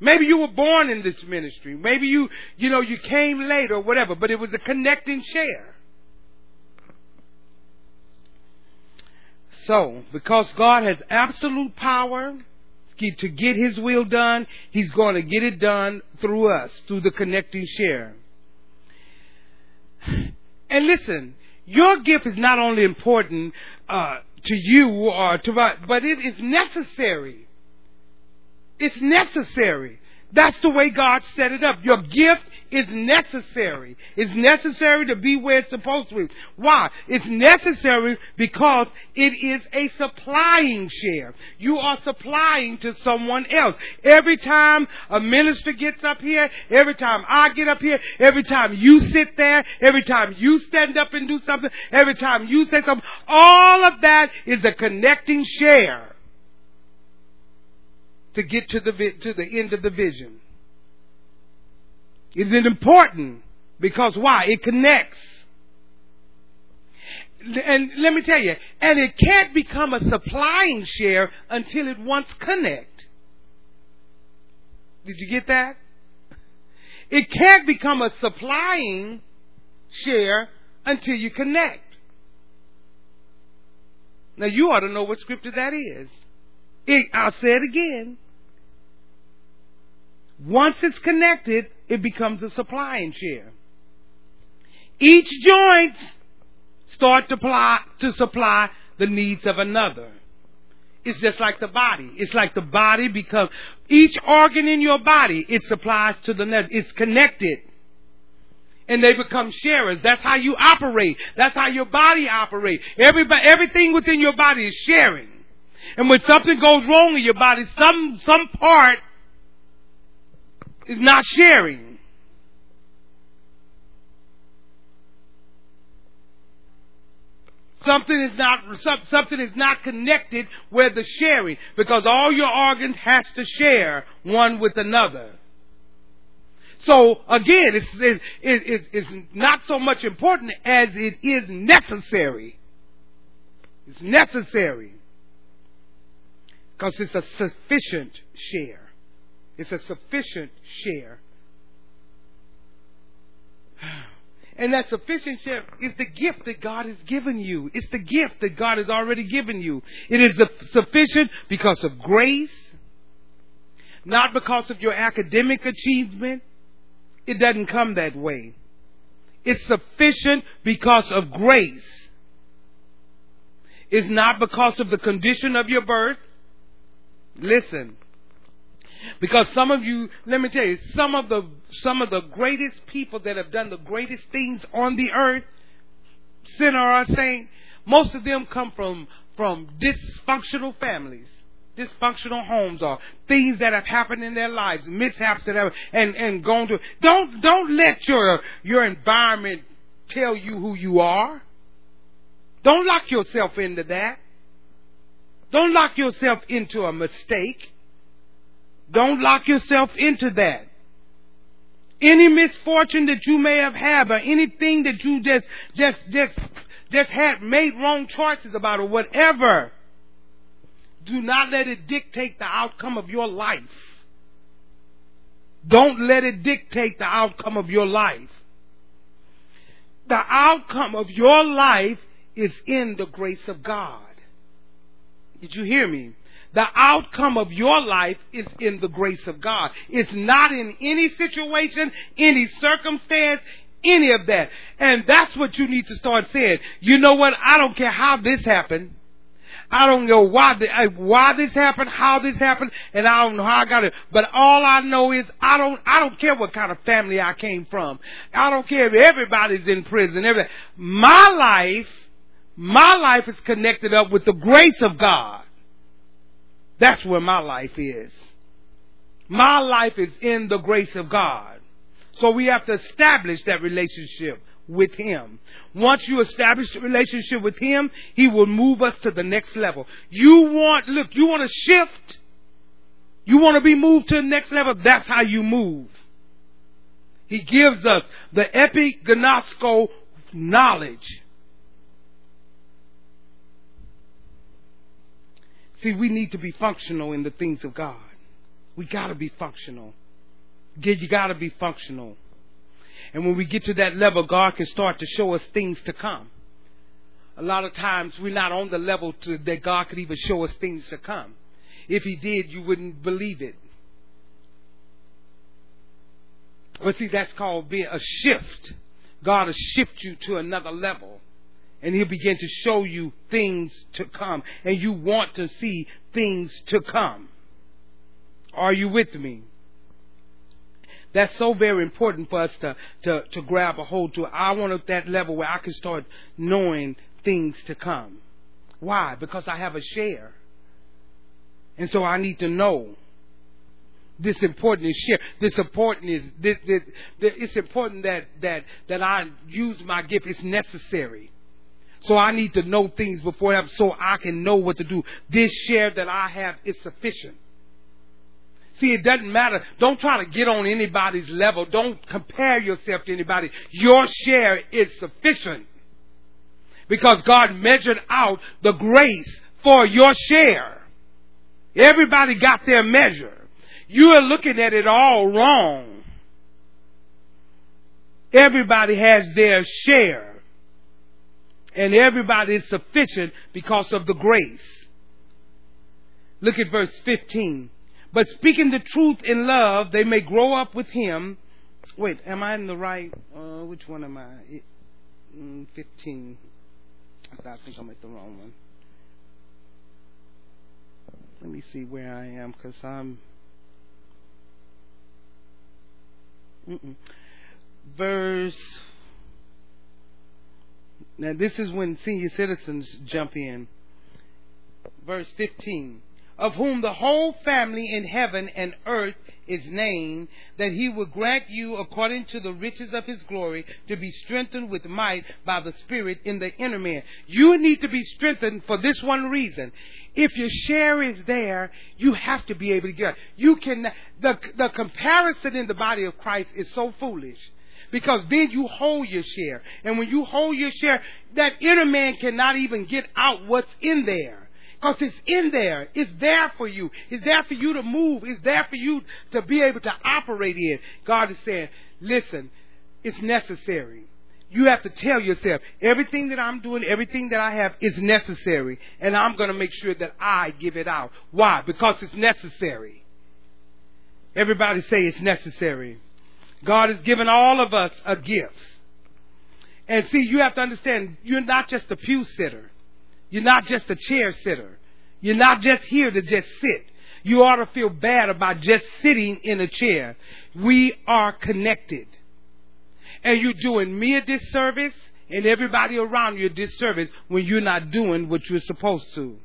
Maybe you were born in this ministry. Maybe you, you know, you came late or whatever, but it was a connecting share. So, because God has absolute power to get His will done, He's going to get it done through us, through the connecting share. And listen, your gift is not only important uh, to you or to, but it is necessary. It's necessary. That's the way God set it up. Your gift is necessary. It's necessary to be where it's supposed to be. Why? It's necessary because it is a supplying share. You are supplying to someone else. Every time a minister gets up here, every time I get up here, every time you sit there, every time you stand up and do something, every time you say something, all of that is a connecting share to get to the, to the end of the vision. Is it important? Because why? It connects. And let me tell you, and it can't become a supplying share until it once connect. Did you get that? It can't become a supplying share until you connect. Now you ought to know what scripture that is. It, I'll say it again. Once it's connected, it becomes a supplying share. Each joint start to, to supply the needs of another. It's just like the body. It's like the body becomes each organ in your body. It supplies to the net. It's connected, and they become sharers. That's how you operate. That's how your body operates. Everybody, everything within your body is sharing. And when something goes wrong in your body, some some part is not sharing. Something is not something is not connected where the sharing because all your organs has to share one with another. So again, it's, it's, it's, it's not so much important as it is necessary. It's necessary because it's a sufficient share. It's a sufficient share. And that sufficient share is the gift that God has given you. It's the gift that God has already given you. It is sufficient because of grace, not because of your academic achievement. It doesn't come that way. It's sufficient because of grace. It's not because of the condition of your birth. Listen, because some of you, let me tell you, some of the some of the greatest people that have done the greatest things on the earth, sinner or saint, most of them come from from dysfunctional families, dysfunctional homes, or things that have happened in their lives, mishaps that have and and gone to. Don't don't let your your environment tell you who you are. Don't lock yourself into that. Don't lock yourself into a mistake. Don't lock yourself into that. Any misfortune that you may have had or anything that you just, just, just, just had made wrong choices about or whatever. Do not let it dictate the outcome of your life. Don't let it dictate the outcome of your life. The outcome of your life is in the grace of God. Did you hear me? The outcome of your life is in the grace of God. It's not in any situation, any circumstance, any of that. And that's what you need to start saying. You know what? I don't care how this happened. I don't know why the, why this happened, how this happened, and I don't know how I got it. But all I know is I don't I don't care what kind of family I came from. I don't care if everybody's in prison. Everything. My life, my life is connected up with the grace of God. That's where my life is. My life is in the grace of God. So we have to establish that relationship with Him. Once you establish the relationship with Him, He will move us to the next level. You want, look, you want to shift? You want to be moved to the next level? That's how you move. He gives us the epignosko knowledge. See, we need to be functional in the things of God. We gotta be functional. You gotta be functional. And when we get to that level, God can start to show us things to come. A lot of times we're not on the level to, that God could even show us things to come. If He did, you wouldn't believe it. But see, that's called being a shift. God will shift you to another level. And He'll begin to show you things to come. And you want to see things to come. Are you with me? That's so very important for us to, to, to grab a hold to. I want at that level where I can start knowing things to come. Why? Because I have a share. And so I need to know. This important is share. This important is this, this, this, it's important that that that I use my gift. It's necessary. So I need to know things before I have, so I can know what to do. This share that I have is sufficient. See, it doesn't matter. Don't try to get on anybody's level. Don't compare yourself to anybody. Your share is sufficient. Because God measured out the grace for your share. Everybody got their measure. You are looking at it all wrong. Everybody has their share. And everybody is sufficient because of the grace. Look at verse 15. But speaking the truth in love, they may grow up with him. Wait, am I in the right? Uh, which one am I? Mm, 15. I think I'm at the wrong one. Let me see where I am because I'm. Mm-mm. Verse. Now, this is when senior citizens jump in. Verse 15 of whom the whole family in heaven and earth is named, that he will grant you, according to the riches of his glory, to be strengthened with might by the Spirit in the inner man. You need to be strengthened for this one reason. If your share is there, you have to be able to get. it. You can. The the comparison in the body of Christ is so foolish because then you hold your share. And when you hold your share, that inner man cannot even get out what's in there. Because it's in there. It's there for you. It's there for you to move. It's there for you to be able to operate in. God is saying, listen, it's necessary. You have to tell yourself, everything that I'm doing, everything that I have is necessary. And I'm going to make sure that I give it out. Why? Because it's necessary. Everybody say it's necessary. God has given all of us a gift. And see, you have to understand, you're not just a pew sitter. You're not just a chair sitter. You're not just here to just sit. You ought to feel bad about just sitting in a chair. We are connected. And you're doing me a disservice and everybody around you a disservice when you're not doing what you're supposed to.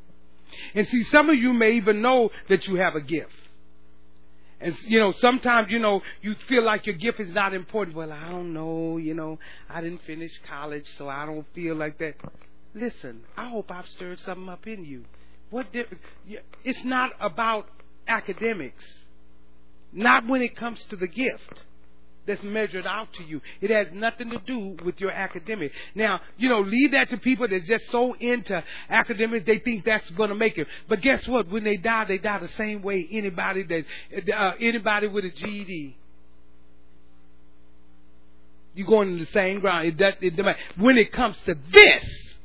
And see, some of you may even know that you have a gift. And you know, sometimes you know you feel like your gift is not important. Well, I don't know. You know, I didn't finish college, so I don't feel like that. Listen, I hope I've stirred something up in you. What it's not about academics. Not when it comes to the gift. That's measured out to you. It has nothing to do with your academic. Now, you know, leave that to people that's just so into academics, they think that's going to make it. But guess what? When they die, they die the same way anybody that, uh, anybody with a GED. You're going in the same ground. It, does, it, when it comes to this,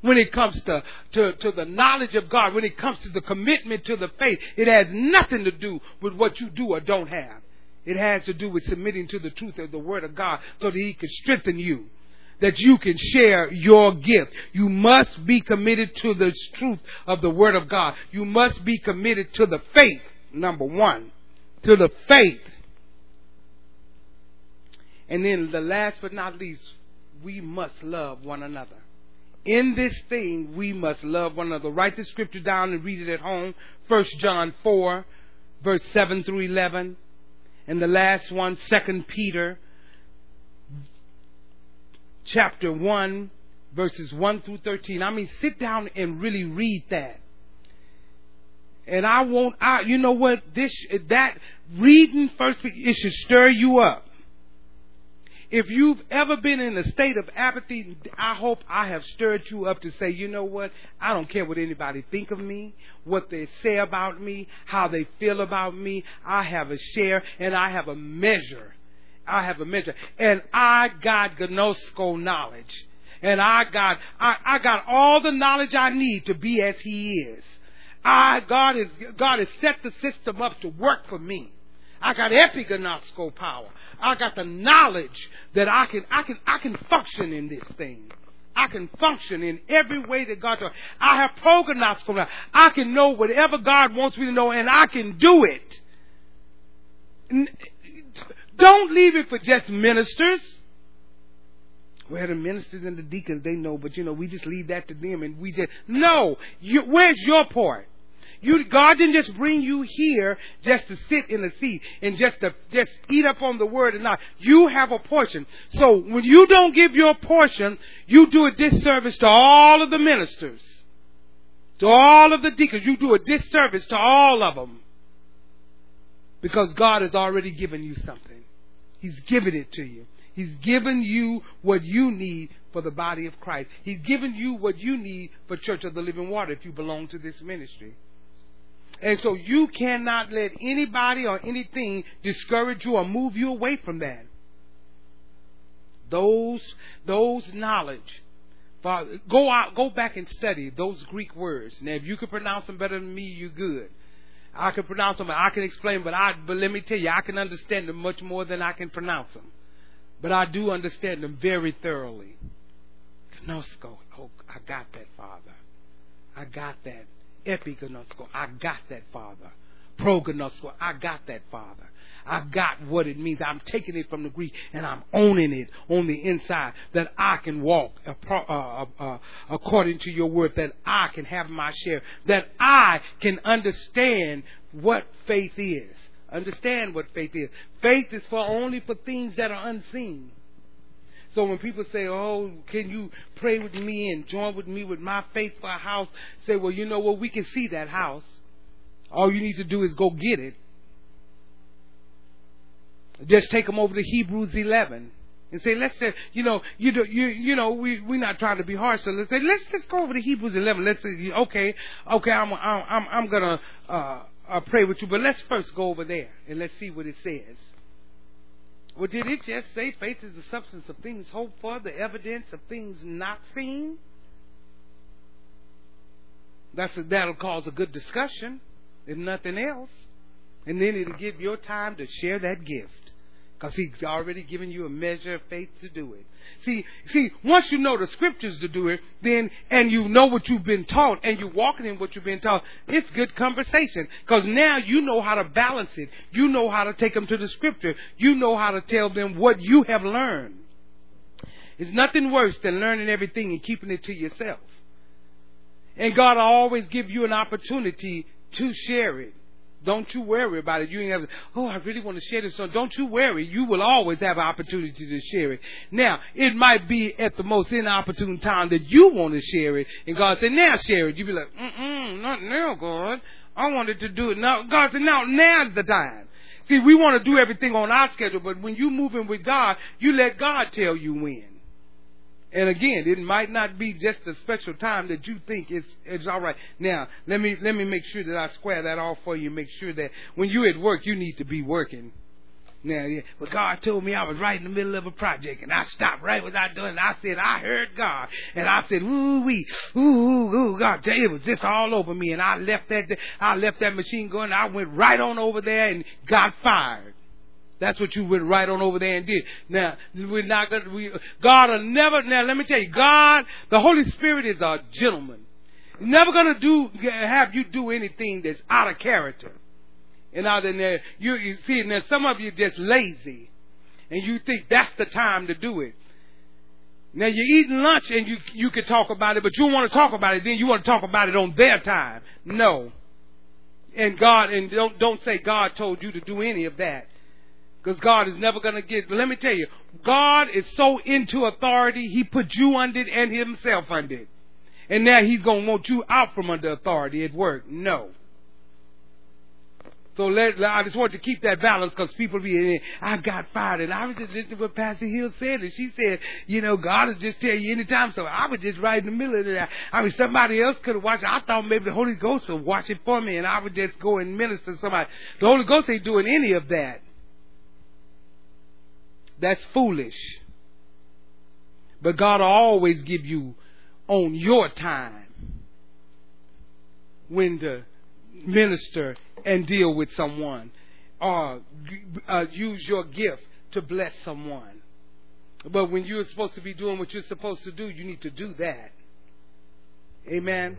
when it comes to, to, to the knowledge of God, when it comes to the commitment to the faith, it has nothing to do with what you do or don't have. It has to do with submitting to the truth of the Word of God so that He can strengthen you. That you can share your gift. You must be committed to the truth of the Word of God. You must be committed to the faith, number one. To the faith. And then the last but not least, we must love one another. In this thing, we must love one another. Write the scripture down and read it at home. 1 John 4, verse 7 through 11. And the last one, Second Peter chapter 1, verses 1 through 13. I mean, sit down and really read that. And I won't, I, you know what, this, that, reading first, it should stir you up. If you've ever been in a state of apathy, I hope I have stirred you up to say, you know what? I don't care what anybody think of me, what they say about me, how they feel about me. I have a share and I have a measure. I have a measure. And I got gnosko knowledge. And I got, I, I got all the knowledge I need to be as He is. I, God is, God has set the system up to work for me. I got epignosko power. I got the knowledge that I can, I can, I can function in this thing. I can function in every way that God does. I have prognosko. Power. I can know whatever God wants me to know, and I can do it. Don't leave it for just ministers. Well, the ministers and the deacons, they know, but you know, we just leave that to them, and we just no. You, where's your part? You, God didn't just bring you here just to sit in the seat and just to just eat up on the word and not. You have a portion. So when you don't give your portion, you do a disservice to all of the ministers, to all of the deacons. You do a disservice to all of them because God has already given you something. He's given it to you. He's given you what you need for the body of Christ. He's given you what you need for Church of the Living Water if you belong to this ministry. And so you cannot let anybody or anything discourage you or move you away from that. Those, those knowledge. Father, go out, go back and study those Greek words. Now, if you can pronounce them better than me, you're good. I can pronounce them, I can explain, but I, but let me tell you, I can understand them much more than I can pronounce them. But I do understand them very thoroughly. Gnosko, oh, I got that, Father. I got that. Epignosko. I got that, Father. Prognosko. I got that, Father. I got what it means. I'm taking it from the Greek and I'm owning it on the inside that I can walk uh, uh, uh, according to your word, that I can have my share, that I can understand what faith is. Understand what faith is. Faith is for only for things that are unseen. So when people say, "Oh, can you pray with me and join with me with my faith for a house?" Say, "Well, you know what? We can see that house. All you need to do is go get it. Just take them over to Hebrews 11." and say, let's say, you know, you know, you, you know, we we're not trying to be harsh, so let's say, let's just go over to Hebrews 11. Let's say, okay, okay, I'm I'm I'm gonna uh, uh, pray with you, but let's first go over there and let's see what it says. Well, did it just say faith is the substance of things hoped for, the evidence of things not seen? That's a, that'll cause a good discussion, if nothing else. And then it'll give your time to share that gift. Because he's already given you a measure of faith to do it. See, see, once you know the scriptures to do it, then, and you know what you've been taught, and you're walking in what you've been taught, it's good conversation. Because now you know how to balance it. You know how to take them to the scripture. You know how to tell them what you have learned. It's nothing worse than learning everything and keeping it to yourself. And God will always give you an opportunity to share it. Don't you worry about it. You ain't have, oh, I really want to share this. So don't you worry. You will always have an opportunity to share it. Now, it might be at the most inopportune time that you want to share it. And God said, now share it. You'd be like, mm-mm, not now, God. I wanted to do it now. God said, now, now's the time. See, we want to do everything on our schedule, but when you're moving with God, you let God tell you when. And again, it might not be just a special time that you think it's it's all right. Now, let me let me make sure that I square that off for you. Make sure that when you're at work, you need to be working. Now, yeah, but God told me I was right in the middle of a project, and I stopped right I doing. And I said I heard God, and I said, "Ooh wee, ooh ooh ooh, God, it was just all over me." And I left that I left that machine going. I went right on over there and got fired. That's what you went right on over there and did. Now, we're not going to, God will never, now let me tell you, God, the Holy Spirit is a gentleman. Never going to do, have you do anything that's out of character. And out in there, you, you see, now some of you just lazy. And you think that's the time to do it. Now you're eating lunch and you, you can talk about it, but you want to talk about it, then you want to talk about it on their time. No. And God, and don't, don't say God told you to do any of that. Because God is never going to get. But let me tell you, God is so into authority, He put you under it and Himself under it. And now He's going to want you out from under authority at work. No. So let, I just want to keep that balance because people be, eh, I got fired. And I was just listening to what Pastor Hill said. And she said, you know, God will just tell you anytime. So I was just right in the middle of that. I mean, somebody else could have watched it. I thought maybe the Holy Ghost would watch it for me. And I would just go and minister to somebody. The Holy Ghost ain't doing any of that. That's foolish. But God will always give you on your time when to minister and deal with someone or uh, use your gift to bless someone. But when you're supposed to be doing what you're supposed to do, you need to do that. Amen.